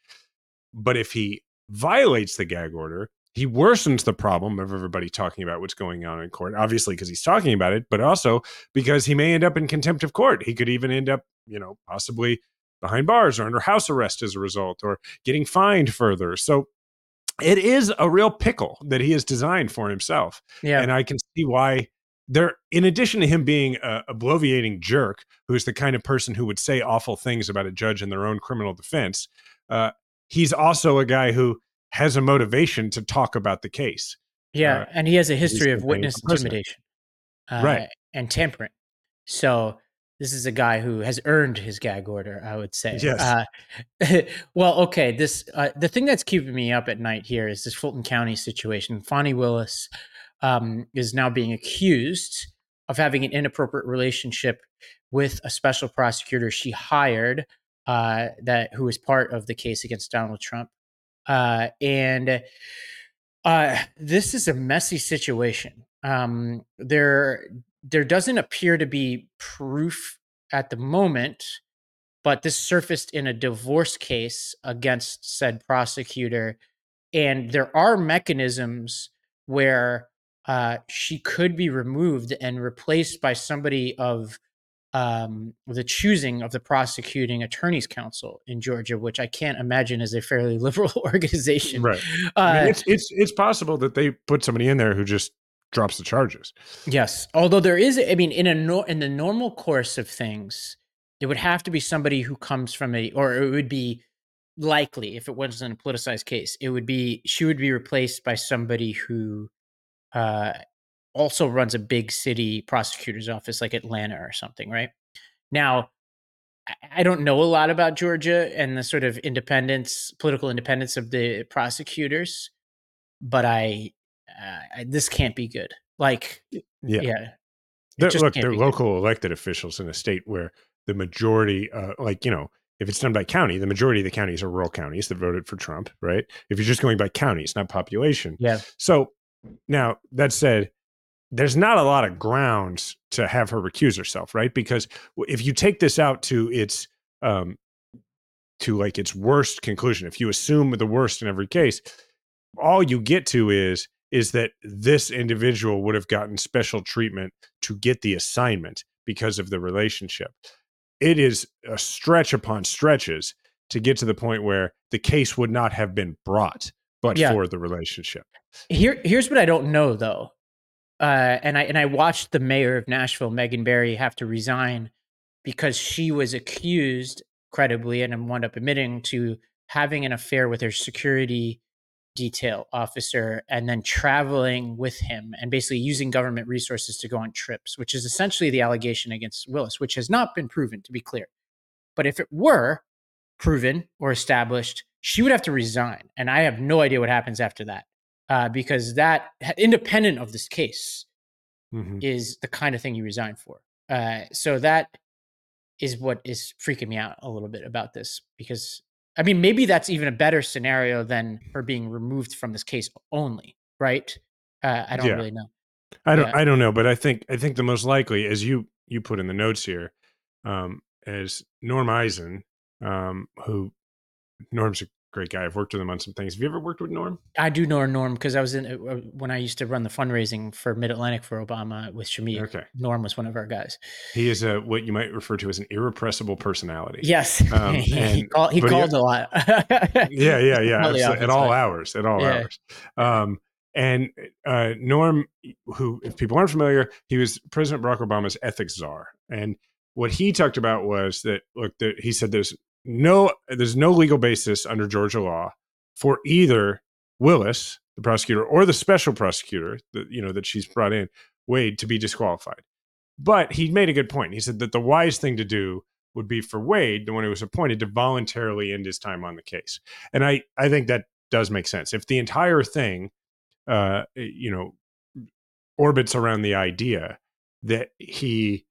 But if he violates the gag order, he worsens the problem of everybody talking about what's going on in court, obviously because he's talking about it, but also because he may end up in contempt of court. He could even end up, you know, possibly behind bars or under house arrest as a result or getting fined further. So it is a real pickle that he has designed for himself. Yeah, And I can see why there, in addition to him being a, bloviating jerk, who's the kind of person who would say awful things about a judge in their own criminal defense, uh, he's also a guy who has a motivation to talk about the case. yeah, uh, and he has a history of witness intimidation, uh, Right. and tampering. So this is a guy who has earned his gag order, I would say. Yes. Uh, well, okay. This uh, the thing that's keeping me up at night here is this Fulton County situation. Fani Willis um, is now being accused of having an inappropriate relationship with a special prosecutor she hired uh, that who was part of the case against Donald Trump. Uh, and uh, this is a messy situation. Um, there, there doesn't appear to be proof at the moment, but this surfaced in a divorce case against said prosecutor, and there are mechanisms where uh, she could be removed and replaced by somebody of um, the choosing of the prosecuting attorneys council in Georgia, which I can't imagine is a fairly liberal organization. Right. Uh, I mean, it's it's it's possible that they put somebody in there who just drops the charges. yes, although there is, I mean, in a nor- in the normal course of things, it would have to be somebody who comes from a, or it would be likely if it wasn't a politicized case, it would be she would be replaced by somebody who uh, also runs a big city prosecutor's office like Atlanta or something, right? Now, I- don't know a lot about Georgia and the sort of independence, political independence of the prosecutors, but I, uh, I this can't be good. Like, Yeah. yeah, They're, look, they're be good. local elected officials in a state where the majority, uh, like, you know, if it's done by county, the majority of the counties are rural counties that voted for Trump, right? If you're just going by counties, not population. yeah, So now that said, there's not a lot of grounds to have her recuse herself, right? Because if you take this out to its um to like its worst conclusion, if you assume the worst in every case, all you get to is is that this individual would have gotten special treatment to get the assignment because of the relationship. It is a stretch upon stretches to get to the point where the case would not have been brought but Yeah. for the relationship. Here, here's what I don't know though, uh, and I and I watched the mayor of Nashville, Megan Barry, have to resign because she was accused credibly and wound up admitting to having an affair with her security detail officer and then traveling with him and basically using government resources to go on trips, which is essentially the allegation against Willis, which has not been proven to be clear. But if it were proven or established, she would have to resign. And I have no idea what happens after that uh, because that, independent of this case, Mhm. is the kind of thing you resign for. Uh, so that is what is freaking me out a little bit about this because I mean maybe that's even a better scenario than her being removed from this case only, right? Uh, I don't Yeah. really know. I don't Yeah. I don't know, but I think I think the most likely, as you you put in the notes here, um, as Norm Eisen, um, who Norm's a great guy. I've worked with him on some things. Have you ever worked with Norm? I do know Norm because I was in uh, when I used to run the fundraising for Mid Atlantic for Obama with Shamik. Okay. Norm was one of our guys. He is a what you might refer to as an irrepressible personality. Yes, Um, he, he, and- called, he but he- called a lot. yeah, yeah, yeah. All the absolutely. opposite At all hours, at all Yeah. hours. Um, and uh, Norm, who, if people aren't familiar, he was President Barack Obama's ethics czar. And what he talked about was that look, that he said there's no there's no legal basis under Georgia law for either Willis, the prosecutor, or the special prosecutor that you know that she's brought in, Wade, to be disqualified. But he made a good point. He said that the wise thing to do would be for Wade, the one who was appointed, to voluntarily end his time on the case. And I, I think that does make sense. If the entire thing, uh, you know, orbits around the idea that he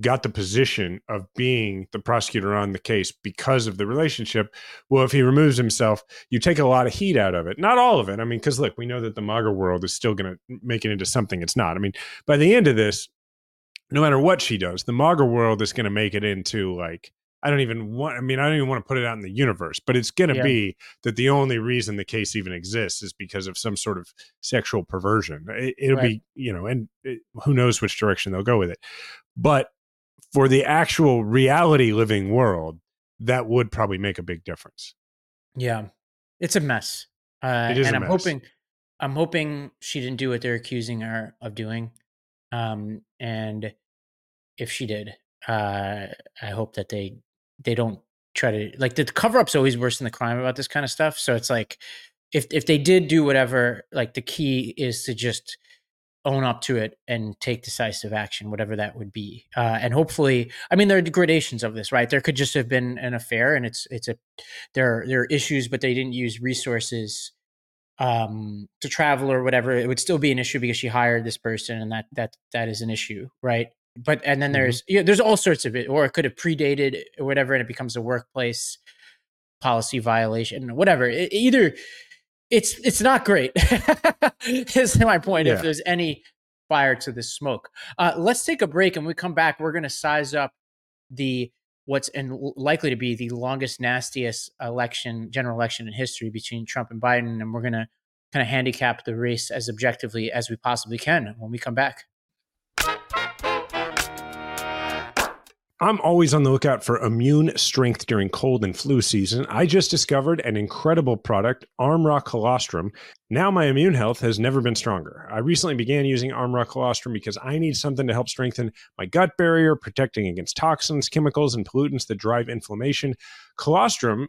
got the position of being the prosecutor on the case because of the relationship, well, if he removes himself, you take a lot of heat out of it. Not all of it. I mean, because look, we know that the MAGA world is still going to make it into something it's not. I mean, by the end of this, no matter what she does, the MAGA world is going to make it into like I don't even want. I mean, I don't even want to put it out in the universe, but it's going to Yeah. be that the only reason the case even exists is because of some sort of sexual perversion. It, it'll Right. be, you know, and it, who knows which direction they'll go with it. But for the actual reality living world, that would probably make a big difference. Yeah, it's a mess. Uh, It is and a I'm mess. hoping, I'm hoping she didn't do what they're accusing her of doing. Um, and if she did, uh, I hope that they they don't try to like the cover up's always worse than the crime about this kind of stuff. So it's like if if they did do whatever, like the key is to just own up to it and take decisive action, whatever that would be. Uh, and hopefully, I mean, there are gradations of this, right? There could just have been an affair, and it's it's a there there are issues, but they didn't use resources um to travel or whatever it would still be an issue because she hired this person and that that that is an issue right but and then Mhm. there's yeah there's all sorts of it or it could have predated or whatever and it becomes a workplace policy violation, whatever. It, either it's it's not great. is my point. Yeah. If there's any fire to the smoke, uh, let's take a break, and we come back. We're going to size up the what's and likely to be the longest, nastiest election, general election in history between Trump and Biden, and we're going to kind of handicap the race as objectively as we possibly can when we come back. I'm always on the lookout for immune strength during cold and flu season. I just discovered an incredible product, Armra Colostrum. Now my immune health has never been stronger. I recently began using Armra Colostrum because I need something to help strengthen my gut barrier, protecting against toxins, chemicals, and pollutants that drive inflammation. Colostrum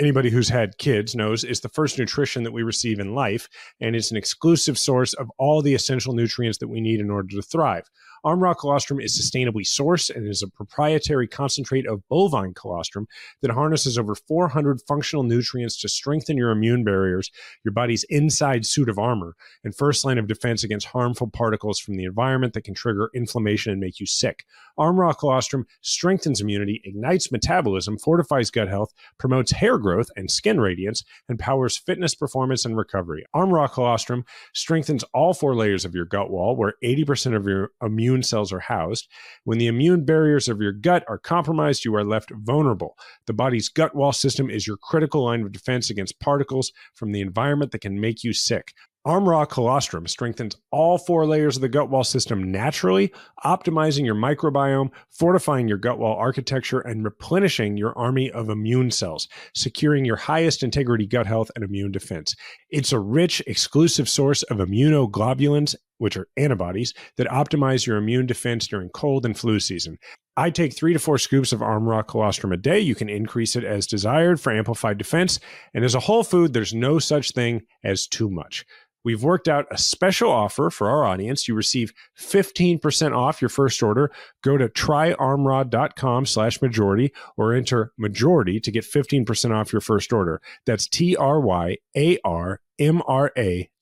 anybody who's had kids knows is the first nutrition that we receive in life and it's an exclusive source of all the essential nutrients that we need in order to thrive Armra colostrum is sustainably sourced and is a proprietary concentrate of bovine colostrum that harnesses over 400 functional nutrients to strengthen your immune barriers, your body's inside suit of armor, and first line of defense against harmful particles from the environment that can trigger inflammation and make you sick. Armra colostrum strengthens immunity, ignites metabolism, fortifies gut health, promotes hair growth and skin radiance, and powers fitness, performance, and recovery. Armra colostrum strengthens all four layers of your gut wall, where 80% of your immune immune cells are housed. When the immune barriers of your gut are compromised, you are left vulnerable. The body's gut wall system is your critical line of defense against particles from the environment that can make you sick. Armra colostrum strengthens all four layers of the gut wall system naturally, optimizing your microbiome, fortifying your gut wall architecture, and replenishing your army of immune cells, securing your highest integrity gut health and immune defense. It's a rich, exclusive source of immunoglobulins, which are antibodies that optimize your immune defense during cold and flu season. I take three to four scoops of Armra colostrum a day. You can increase it as desired for amplified defense. And as a whole food, there's no such thing as too much we've worked out a special offer for our audience. You receive 15% off your first order. Go to tryarmra.com slash majority or enter majority to get 15% off your first order. That's T-R-Y-A-R-M-R-A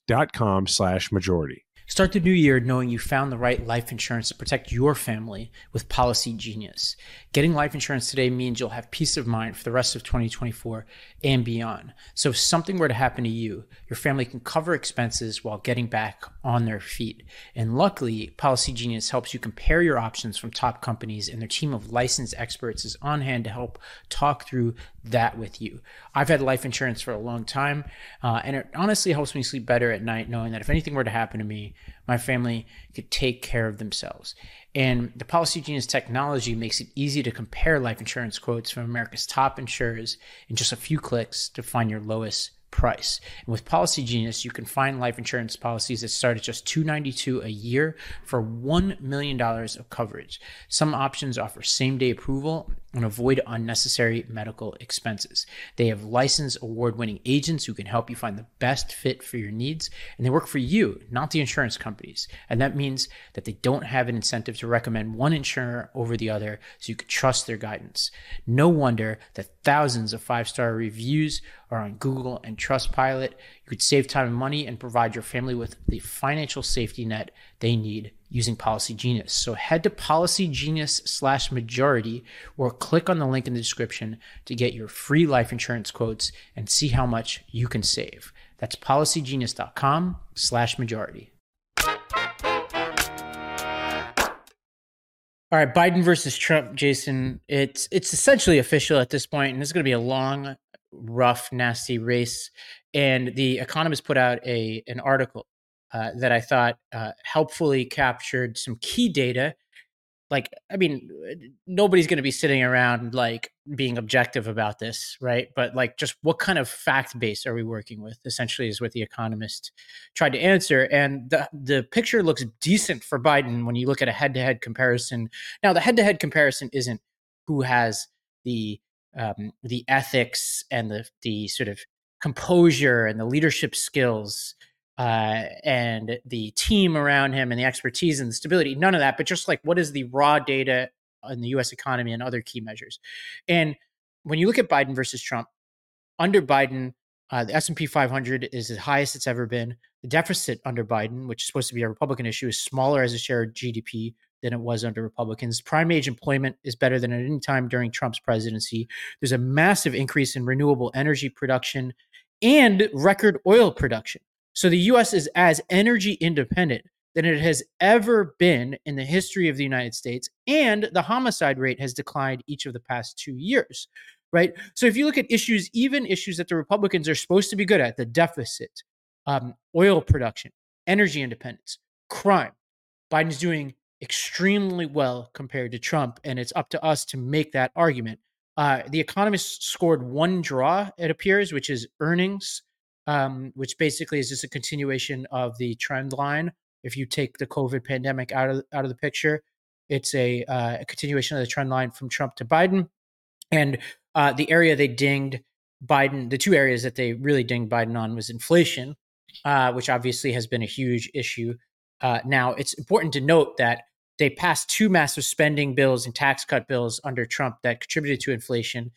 dot com slash majority. Start the new year knowing you found the right life insurance to protect your family with Policy Genius. Getting life insurance today means you'll have peace of mind for the rest of 2024 and beyond. So if something were to happen to you, your family can cover expenses while getting back on their feet. And luckily, Policy Genius helps you compare your options from top companies, and their team of licensed experts is on hand to help talk through that with you. I've had life insurance for a long time, uh, and it honestly helps me sleep better at night knowing that if anything were to happen to me, my family could take care of themselves. And the Policy Genius technology makes it easy to compare life insurance quotes from America's top insurers in just a few clicks to find your lowest price. And with Policy Genius, you can find life insurance policies that start at just 292 a year for $1 million of coverage. Some options offer same day approval and avoid unnecessary medical expenses. They have licensed award winning agents who can help you find the best fit for your needs, and they work for you, not the insurance companies. And that means that they don't have an incentive to recommend one insurer over the other, so you can trust their guidance. No wonder that thousands of five star reviews are on Google and Trustpilot. You could save time and money and provide your family with the financial safety net they need using Policy Genius. So head to Policy Genius slash majority or click on the link in the description to get your free life insurance quotes and see how much you can save. That's policygenius.com slash majority. All right, Biden versus Trump, Jason. It's it's essentially official at this point, and it's going to be a long, rough, nasty race. And the Economist put out a an article uh, that I thought uh, helpfully captured some key data. Like, I mean, nobody's going to be sitting around like being objective about this, right? But like, just what kind of fact base are we working with? Essentially, is what the Economist tried to answer, and the the picture looks decent for Biden when you look at a head to head comparison. Now, the head to head comparison isn't who has the um, the ethics and the the sort of composure and the leadership skills uh, and the team around him and the expertise and the stability. None of that, but just like what is the raw data in the U.S. economy and other key measures. And when you look at Biden versus Trump, under Biden, uh, the S&P 500 is the highest it's ever been. The deficit under Biden, which is supposed to be a Republican issue, is smaller as a share of GDP than it was under Republicans. Prime age employment is better than at any time during Trump's presidency. There's a massive increase in renewable energy production and record oil production. So the US is as energy independent than it has ever been in the history of the United States. And the homicide rate has declined each of the past two years, right? So if you look at issues, even issues that the Republicans are supposed to be good at, the deficit, um, oil production, energy independence, crime, Biden's doing extremely well compared to Trump. And it's up to us to make that argument. Uh, the Economist scored one draw, it appears, which is earnings, um, which basically is just a continuation of the trend line. If you take the COVID pandemic out of out of the picture, it's a, uh, a continuation of the trend line from Trump to Biden, and uh, the area they dinged Biden, the two areas that they really dinged Biden on was inflation, uh, which obviously has been a huge issue. Uh, now, it's important to note that they passed two massive spending bills and tax cut bills under Trump that contributed to inflation,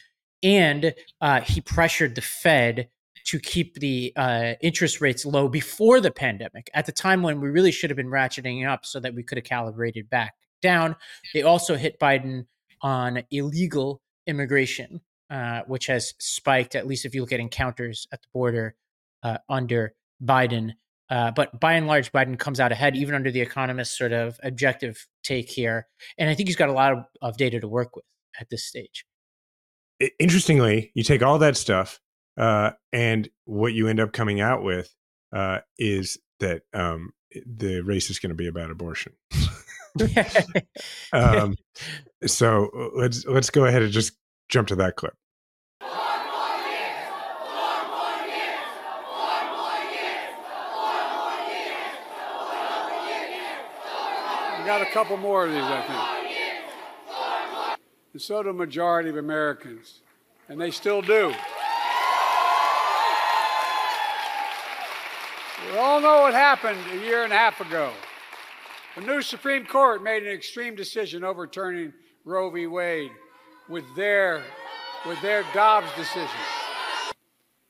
and uh, he pressured the Fed to keep the uh, interest rates low before the pandemic, at the time when we really should have been ratcheting up so that we could have calibrated back down. They also hit Biden on illegal immigration, uh, which has spiked, at least if you look at encounters at the border uh, under Biden. Uh, but by and large, Biden comes out ahead, even under the economist sort of objective take here. And I think he's got a lot of, of data to work with at this stage. Interestingly, you take all that stuff uh, and what you end up coming out with uh, is that um, the race is going to be about abortion. um, so uh, let's let's go ahead and just jump to that clip. We got a couple more of these, I think. And so do a majority of Americans, and they still do. We all know what happened a year and a half ago. The new Supreme Court made an extreme decision overturning Roe v. Wade with their, with their Dobbs decision.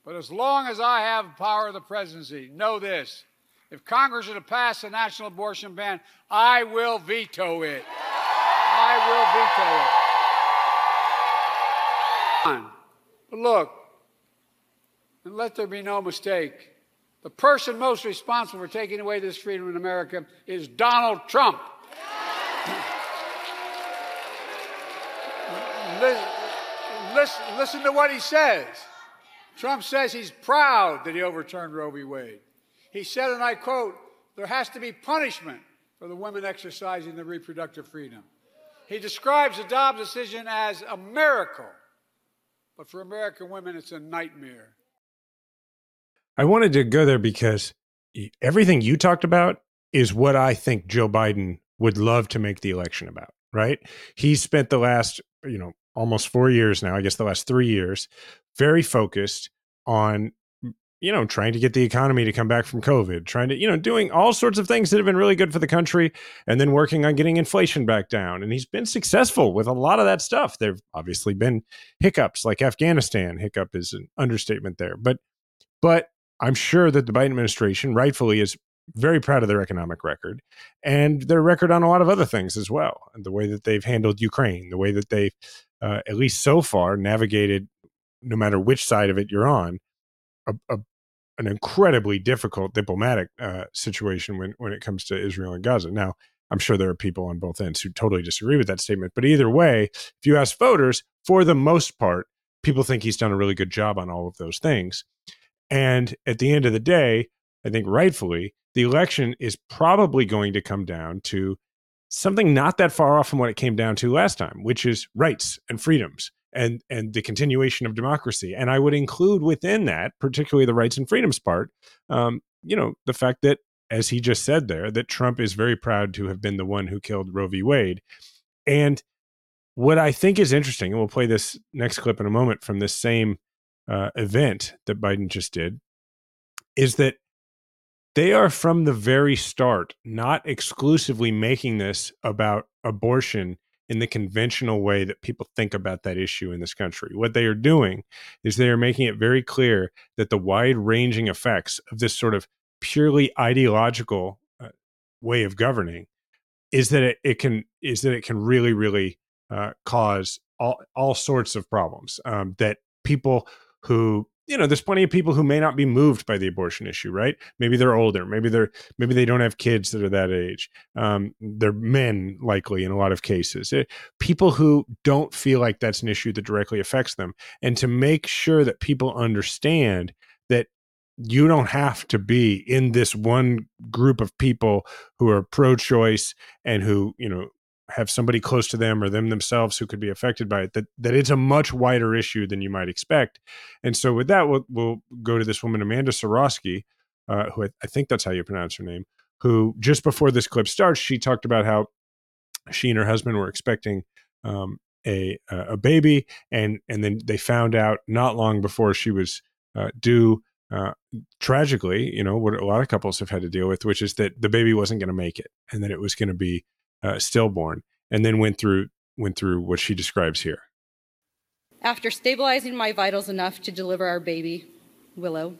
But as long as I have power of the presidency, know this. If Congress were to pass a national abortion ban, I will veto it. I will veto it. But look, and let there be no mistake, the person most responsible for taking away this freedom in America is Donald Trump. listen, listen, to what he says. Trump says he's proud that he overturned Roe v. Wade. He said, and I quote, there has to be punishment for the women exercising their reproductive freedom. He describes the Dobbs decision as a miracle, but for American women, it's a nightmare. I wanted to go there because everything you talked about is what I think Joe Biden would love to make the election about, right? He's spent the last, you know, almost four years now, I guess the last three years, very focused on, you know, trying to get the economy to come back from COVID, trying to, you know, doing all sorts of things that have been really good for the country and then working on getting inflation back down. And he's been successful with a lot of that stuff. There have obviously been hiccups like Afghanistan. Hiccup is an understatement there. But, but I'm sure that the Biden administration rightfully is very proud of their economic record and their record on a lot of other things as well. And the way that they've handled Ukraine, the way that they've, uh, at least so far, navigated, no matter which side of it you're on, a, a, an incredibly difficult diplomatic uh, situation when, when it comes to Israel and Gaza. Now, I'm sure there are people on both ends who totally disagree with that statement. But either way, if you ask voters, for the most part, people think he's done a really good job on all of those things. And at the end of the day, I think rightfully, the election is probably going to come down to something not that far off from what it came down to last time, which is rights and freedoms and and the continuation of democracy. And I would include within that, particularly the rights and freedoms part, um, you know, the fact that, as he just said there, that Trump is very proud to have been the one who killed Roe v. Wade. And what I think is interesting, and we'll play this next clip in a moment from this same uh, event that Biden just did is that they are from the very start not exclusively making this about abortion in the conventional way that people think about that issue in this country. What they are doing is they are making it very clear that the wide ranging effects of this sort of purely ideological uh, way of governing is that it, it can is that it can really really uh, cause all all sorts of problems um, that people who you know there's plenty of people who may not be moved by the abortion issue right? Maybe they're older maybe they're maybe they don't have kids that are that age. Um, they're men likely in a lot of cases. It, people who don't feel like that's an issue that directly affects them. And to make sure that people understand that you don't have to be in this one group of people who are pro-choice and who you know have somebody close to them or them themselves who could be affected by it that that it's a much wider issue than you might expect. And so with that we'll, we'll go to this woman amanda Zurawski, uh, who I, I, think that's how you pronounce her name who just before this clip starts she talked about how she and her husband were expecting um, a a baby and and then they found out not long before she was uh, due uh, tragically you know what a lot of couples have had to deal with which is that the baby wasn't going to make it and that it was going to be uh, stillborn, and then went through went through what she describes here. After stabilizing my vitals enough to deliver our baby, Willow,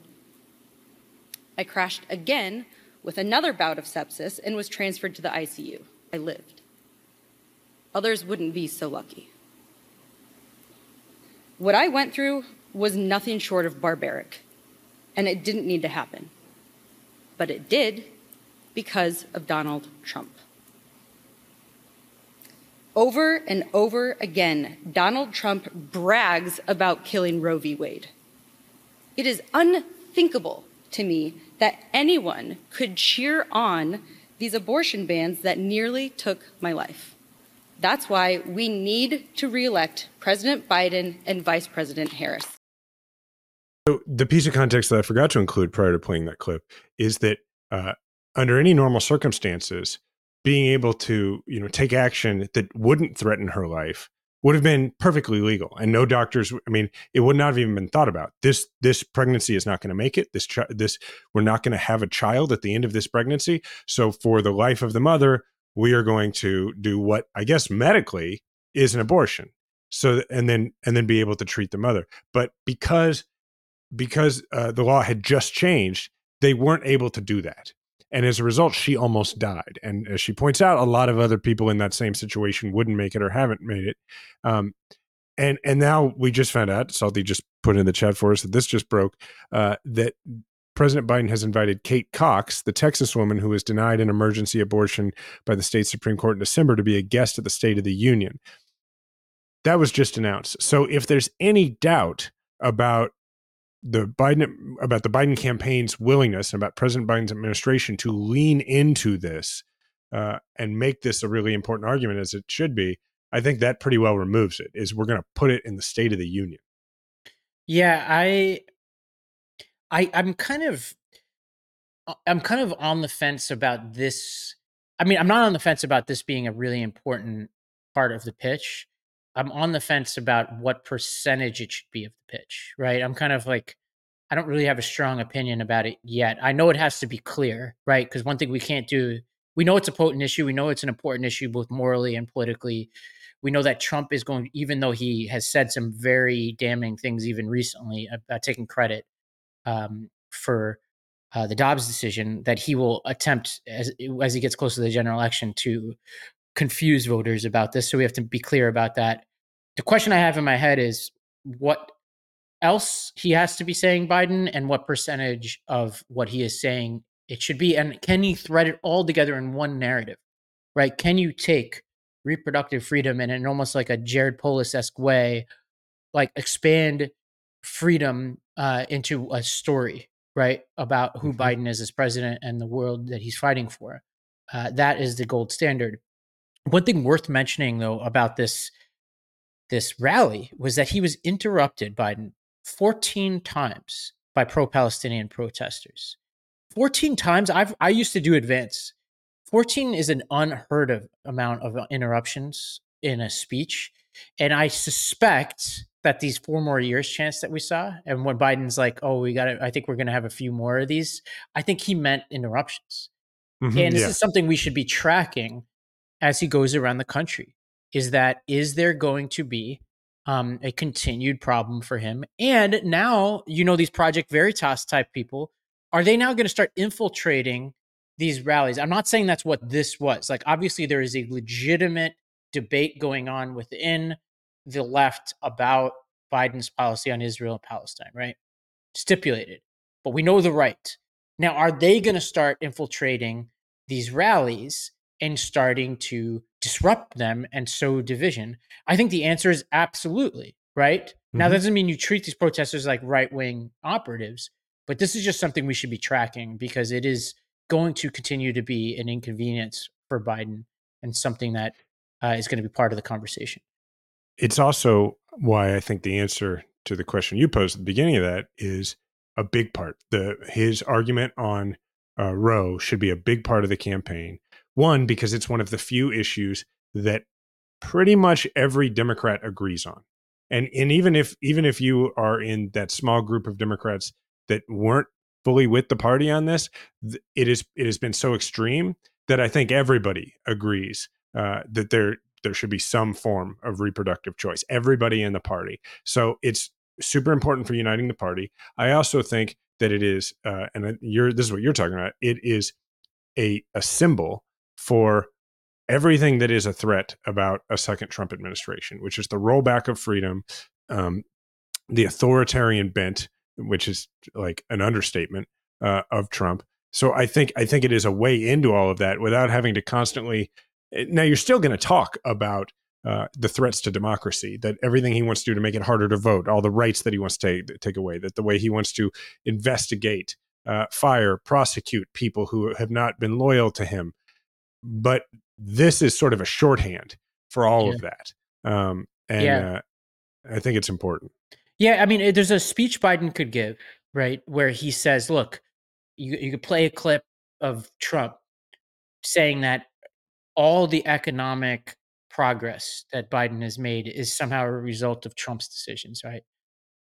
I crashed again with another bout of sepsis and was transferred to the ICU. I lived. Others wouldn't be so lucky. What I went through was nothing short of barbaric, and it didn't need to happen. But it did because of Donald Trump. Over and over again, Donald Trump brags about killing Roe v. Wade. It is unthinkable to me that anyone could cheer on these abortion bans that nearly took my life. That's why we need to reelect President Biden and Vice President Harris. So, the piece of context that I forgot to include prior to playing that clip is that uh, under any normal circumstances, being able to you know take action that wouldn't threaten her life would have been perfectly legal and no doctors i mean it would not have even been thought about. This this pregnancy is not going to make it. This this we're not going to have a child at the end of this pregnancy. So for the life of the mother we are going to do what i guess medically is an abortion. So and then and then be able to treat the mother. But because because uh, the law had just changed they weren't able to do that and as a result she almost died and as she points out a lot of other people in that same situation wouldn't make it or haven't made it um, and and now we just found out salty just put in the chat for us that this just broke uh, that President Biden has invited Kate Cox, the Texas woman who was denied an emergency abortion by the state Supreme Court in December, to be a guest at the State of the Union. That was just announced. So if there's any doubt about the Biden about the Biden campaign's willingness and about President Biden's administration to lean into this uh, and make this a really important argument as it should be, I think that pretty well removes it. Is we're going to put it in the State of the Union. Yeah, I, I, I'm kind of, uh, I'm kind of on the fence about this. I mean, I'm not on the fence about this being a really important part of the pitch. I'm on the fence about what percentage it should be of the pitch, right? I'm kind of like, I don't really have a strong opinion about it yet. I know it has to be clear, right? Because one thing we can't do, we know it's a potent issue. We know it's an important issue, both morally and politically. We know that Trump is going, even though he has said some very damning things, even recently, about taking credit um, for uh, the Dobbs decision, that he will attempt as as he gets close to the general election to confuse voters about this. So we have to be clear about that the question I have in my head is what else he has to be saying Biden and what percentage of what he is saying it should be and can he thread it all together in one narrative right? Can you take reproductive freedom in an almost like a jared polis-esque way like expand freedom uh, into a story right about who mm-hmm. biden is as president and the world that he's fighting for? Uh, that is the gold standard. One thing worth mentioning though about this this rally was that he was interrupted Biden 14 times by pro-Palestinian protesters. 14 times. I've I used to do advance. 14 is an unheard of amount of interruptions in a speech, and I suspect that these four more years chance that we saw, and when Biden's like, "Oh, we got to," I think we're going to have a few more of these. I think he meant interruptions, mm-hmm, and this yeah. is something we should be tracking as he goes around the country is that is there going to be um, a continued problem for him? And now, you know, these Project Veritas type people, are they now going to start infiltrating these rallies. I'm not saying that's what this was. Like, obviously, there is a legitimate debate going on within the left about Biden's policy on Israel and Palestine, right? Stipulated. But we know the right. Now, are they going to start infiltrating these rallies and starting to disrupt them and sow division? I think the answer is absolutely, right? Mm-hmm. Now, that doesn't mean you treat these protesters like right wing operatives, but this is just something we should be tracking because it is going to continue to be an inconvenience for Biden and something that uh, is going to be part of the conversation. It's also why I think the answer to the question you posed at the beginning of that is a big part. The his argument on uh, Roe should be a big part of the campaign. One, because it's one of the few issues that pretty much every Democrat agrees on, and and even if even if you are in that small group of Democrats that weren't fully with the party on this, it is it has been so extreme that I think everybody agrees uh, that there there should be some form of reproductive choice. Everybody in the party. So it's super important for uniting the party. I also think that it is, uh, and you're this is what you're talking about. It is a a symbol for everything that is a threat about a second Trump administration, which is the rollback of freedom, um, the authoritarian bent, which is like an understatement uh, of Trump. So I think I think it is a way into all of that without having to constantly. Eh, now you're still going to talk about uh, the threats to democracy, that everything he wants to do to make it harder to vote, all the rights that he wants to take, take away, that the way he wants to investigate, uh, fire, prosecute people who have not been loyal to him. But this is sort of a shorthand for all yeah. of that. Um, and yeah. uh, I think it's important. Yeah, I mean, there's a speech Biden could give, right, where he says, "Look, you you could play a clip of Trump saying that all the economic progress that Biden has made is somehow a result of Trump's decisions, right?"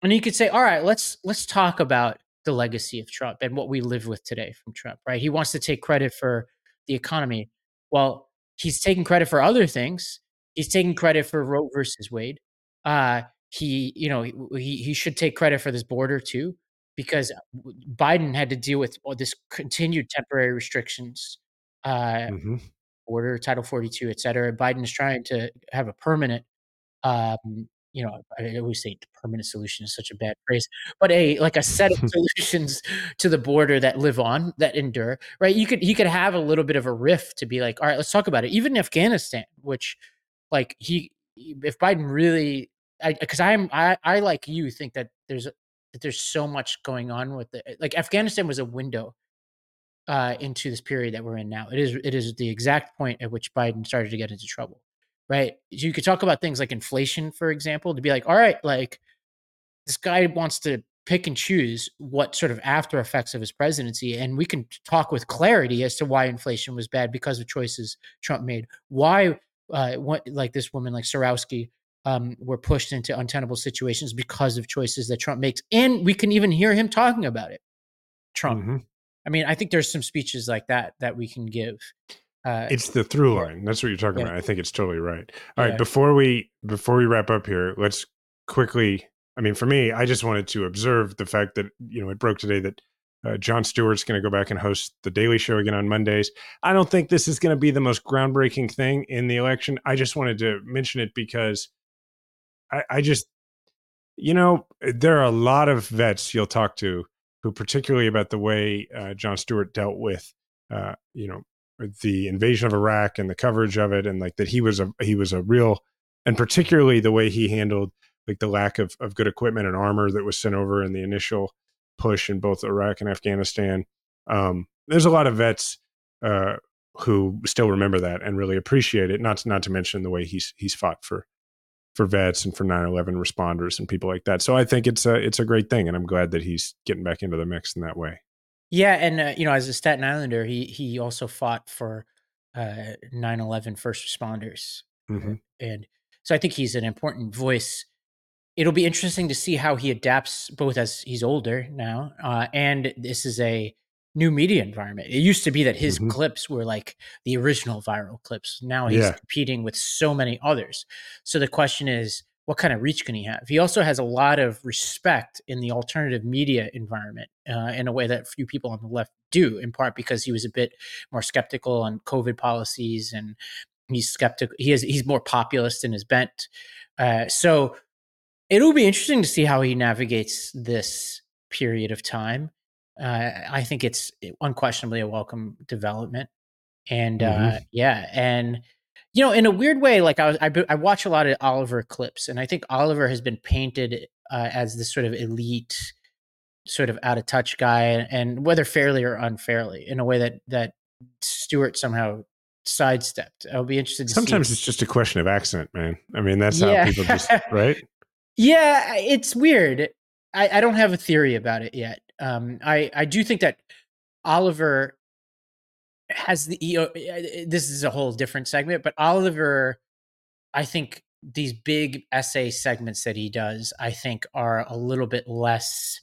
And you could say, "All right, let's let's talk about the legacy of Trump and what we live with today from Trump, right? He wants to take credit for the economy. Well, he's taking credit for other things. He's taking credit for Roe versus Wade. Uh, he, you know, he he should take credit for this border too, because Biden had to deal with all this continued temporary restrictions, uh, mm-hmm. border, Title 42, et cetera. Biden is trying to have a permanent, um, you know, I always say permanent solution is such a bad phrase, but a like a set of solutions to the border that live on, that endure, right? You could he could have a little bit of a rift to be like, all right, let's talk about it. Even in Afghanistan, which like he if Biden really because I'm I, I like you think that there's that there's so much going on with it. Like Afghanistan was a window uh, into this period that we're in now. It is it is the exact point at which Biden started to get into trouble, right? So you could talk about things like inflation, for example, to be like, all right, like this guy wants to pick and choose what sort of after effects of his presidency, and we can talk with clarity as to why inflation was bad because of choices Trump made. Why, uh, what like this woman like Zurawski um, were pushed into untenable situations because of choices that Trump makes. And we can even hear him talking about it. Trump. Mm-hmm. I mean, I think there's some speeches like that that we can give. Uh, it's the through line. That's what you're talking yeah. about. I think it's totally right. All yeah. right, before we before we wrap up here, let's quickly. I mean, for me, I just wanted to observe the fact that you know it broke today that uh, Jon Stewart's going to go back and host the Daily Show again on Mondays. I don't think this is going to be the most groundbreaking thing in the election. I just wanted to mention it because I, I just, you know, there are a lot of vets you'll talk to who, particularly about the way uh, Jon Stewart dealt with, uh, you know, the invasion of Iraq and the coverage of it, and like that he was a he was a real, and particularly the way he handled like the lack of of good equipment and armor that was sent over in the initial push in both Iraq and Afghanistan. Um, there's a lot of vets uh, who still remember that and really appreciate it. Not to, not to mention the way he's he's fought for for vets and for 9/11 responders and people like that. So I think it's a it's a great thing, and I'm glad that he's getting back into the mix in that way. Yeah, and uh, you know, as a Staten Islander, he he also fought for uh, 9/11 first responders, mm-hmm. and so I think he's an important voice. It'll be interesting to see how he adapts, both as he's older now, uh, and this is a new media environment. It used to be that his mm-hmm. clips were like the original viral clips. Now he's yeah. competing with so many others. So the question is, what kind of reach can he have? He also has a lot of respect in the alternative media environment uh, in a way that few people on the left do, in part because he was a bit more skeptical on COVID policies and he's skeptical. He is he's more populist in his bent. Uh, so it'll be interesting to see how he navigates this period of time. Uh, I think it's unquestionably a welcome development, and uh, yeah, and you know, in a weird way, like I was, I, I watch a lot of Oliver clips, and I think Oliver has been painted uh, as this sort of elite, sort of out of touch guy, and whether fairly or unfairly, in a way that that Stewart somehow sidestepped. I'll be interested to see. Sometimes it's just a question of accent, man. I mean, that's Yeah. how people just right. Yeah, it's weird. I, I don't have a theory about it yet. Um, I I do think that Oliver has the EO. This is a whole different segment, but Oliver, I think these big essay segments that he does, I think, are a little bit less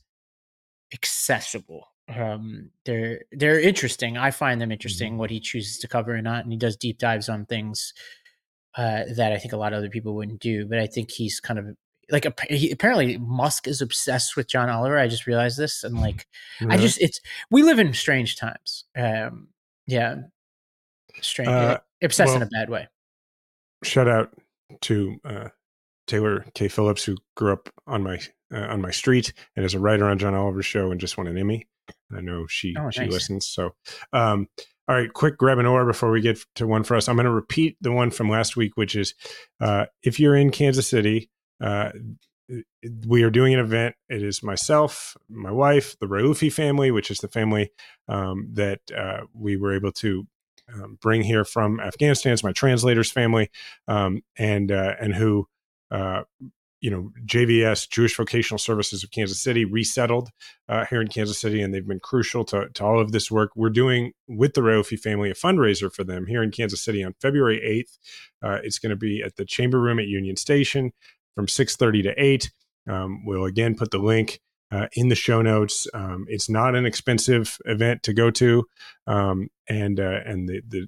accessible. Um, they're they're interesting. I find them interesting what he chooses to cover or not, and he does deep dives on things uh, that I think a lot of other people wouldn't do. But I think he's kind of like he, apparently Musk is obsessed with John Oliver. I just realized this, and like I just it's we live in strange times. Um, yeah, strange, Uh, obsessed in a bad way. shout out to uh, Taylor K. Phillips, who grew up on my uh, on my street and is a writer on John Oliver's show and just won an Emmy. I know she Oh, she nice. listens. So, um, all right, quick grab an oar before we get to one for us. I'm going to repeat the one from last week, which is uh, if you're in Kansas City. Uh, we are doing an event. It is myself, my wife, the Rauffi family, which is the family um, that uh, we were able to um, bring here from Afghanistan. It's my translator's family, um, and uh, and who, uh, you know, JVS Jewish Vocational Services of Kansas City resettled uh, here in Kansas City, and they've been crucial to, to all of this work. We're doing with the Rauffi family a fundraiser for them here in Kansas City on February eighth. Uh, it's going to be at the Chamber Room at Union Station from six thirty to eight. Um, we'll again put the link uh, in the show notes. Um, it's not an expensive event to go to, um, and uh, and the, the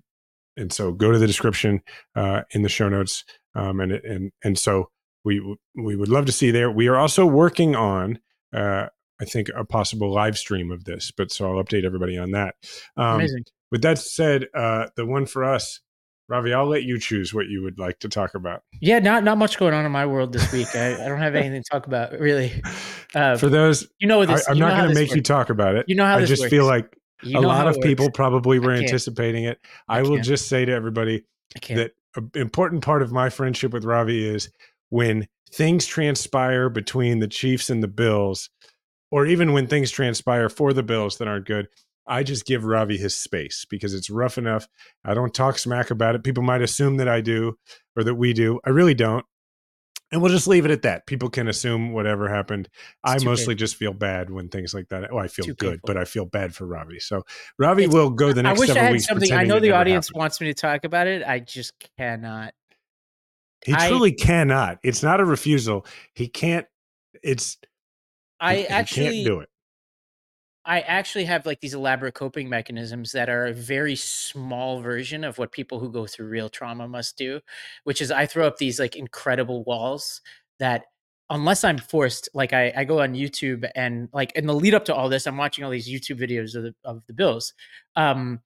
and so go to the description uh, in the show notes, um, and and and so we we would love to see you there. We are also working on. Uh, I think a possible live stream of this, but so I'll update everybody on that. Um, Amazing. with that said, uh, the one for us, Ravi, I'll let you choose what you would like to talk about. Yeah, not not much going on in my world this week. I, I don't have anything to talk about really. Uh, For those, you know I, this. I'm you not going to make you talk about it. You know how I just works. feel like You a lot of it people probably were anticipating it. I I, will just say to everybody that an important part of my friendship with Ravi is when things transpire between the Chiefs and the Bills, or even when things transpire for the Bills that aren't good. I just give Ravi his space because it's rough enough. I don't talk smack about it. People might assume that I do or that we do. I really don't. And we'll just leave it at that. People can assume whatever happened. I mostly big. just feel bad when things like that. Oh, I feel good, painful. but I feel bad for Ravi. So Ravi It's- will go the next. I wish I had something. I know the audience happened. wants me to talk about it. I just cannot. He I- truly cannot. It's not a refusal. He can't. It's. I he, he actually can't do it. I actually have like these elaborate coping mechanisms that are a very small version of what people who go through real trauma must do, which is I throw up these like incredible walls that unless I'm forced, like I, I go on YouTube and like in the lead up to all this, I'm watching all these YouTube videos of the of the bills. Um,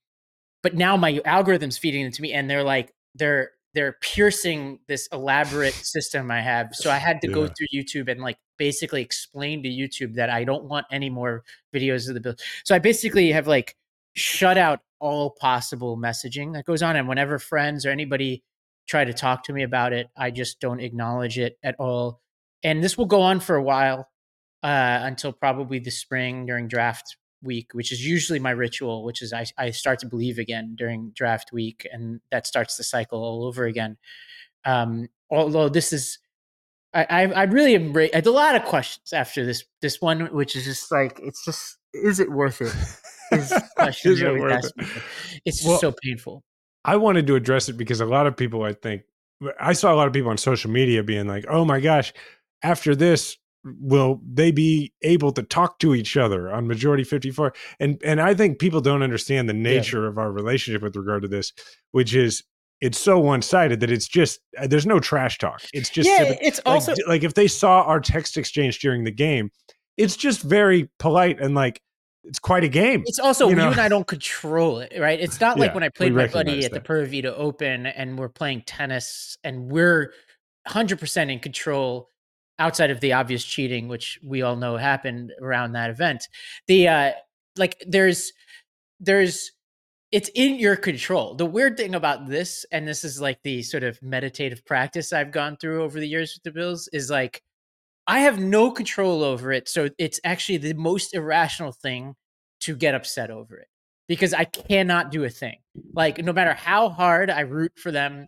but now my algorithm's feeding it to me and they're like they're they're piercing this elaborate system I have. So I had to go Yeah. through YouTube and like basically explain to YouTube that I don't want any more videos of the bill. So I basically have like shut out all possible messaging that goes on. And whenever friends or anybody try to talk to me about it, I just don't acknowledge it at all. And this will go on for a while uh, until probably the spring during draft week, which is usually my ritual, which is I, I start to believe again during draft week. And that starts the cycle all over again. Um, although this is, I, I, I really embrace. I had a lot of questions after this this one, which is just like it's just is it worth it? Is questions Is it worth it? It's just so painful. I wanted to address it because a lot of people, I think, I saw a lot of people on social media being like, "Oh my gosh, after this, will they be able to talk to each other on Majority 54?" And and I think people don't understand the nature of our relationship with regard to this, which is it's so one sided that it's just uh, there's no trash talk. It's just yeah, civic- it's like, also like if they saw our text exchange during the game, it's just very polite and like it's quite a game. It's also you you, and I don't control it, right? It's not like Yeah, when I played my buddy at the. Pura Vida Open and we're playing tennis and we're 100% in control outside of the obvious cheating which we all know happened around that event. The uh like there's there's it's in your control. The weird thing about this and this is like the sort of meditative practice I've gone through over the years with the Bills is like I have no control over it. So it's actually the most irrational thing to get upset over it because I cannot do a thing. Like, no matter how hard I root for them,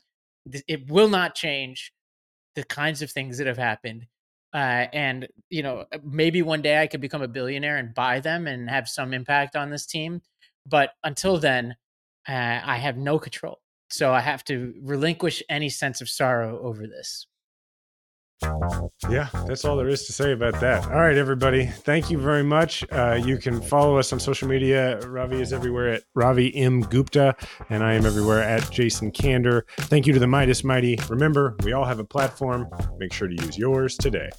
it will not change the kinds of things that have happened. Uh, and, you know, maybe one day I could become a billionaire and buy them and have some impact on this team. But until then, uh, I have no control. So I have to relinquish any sense of sorrow over this. Yeah, that's all there is to say about that. All right, everybody. Thank you very much. Uh, you can follow us on social media. Ravi is everywhere at Ravi M. Gupta, and I am everywhere at Jason Kander. Thank you to the Meidas Mighty. Remember, we all have a platform. Make sure to use yours today.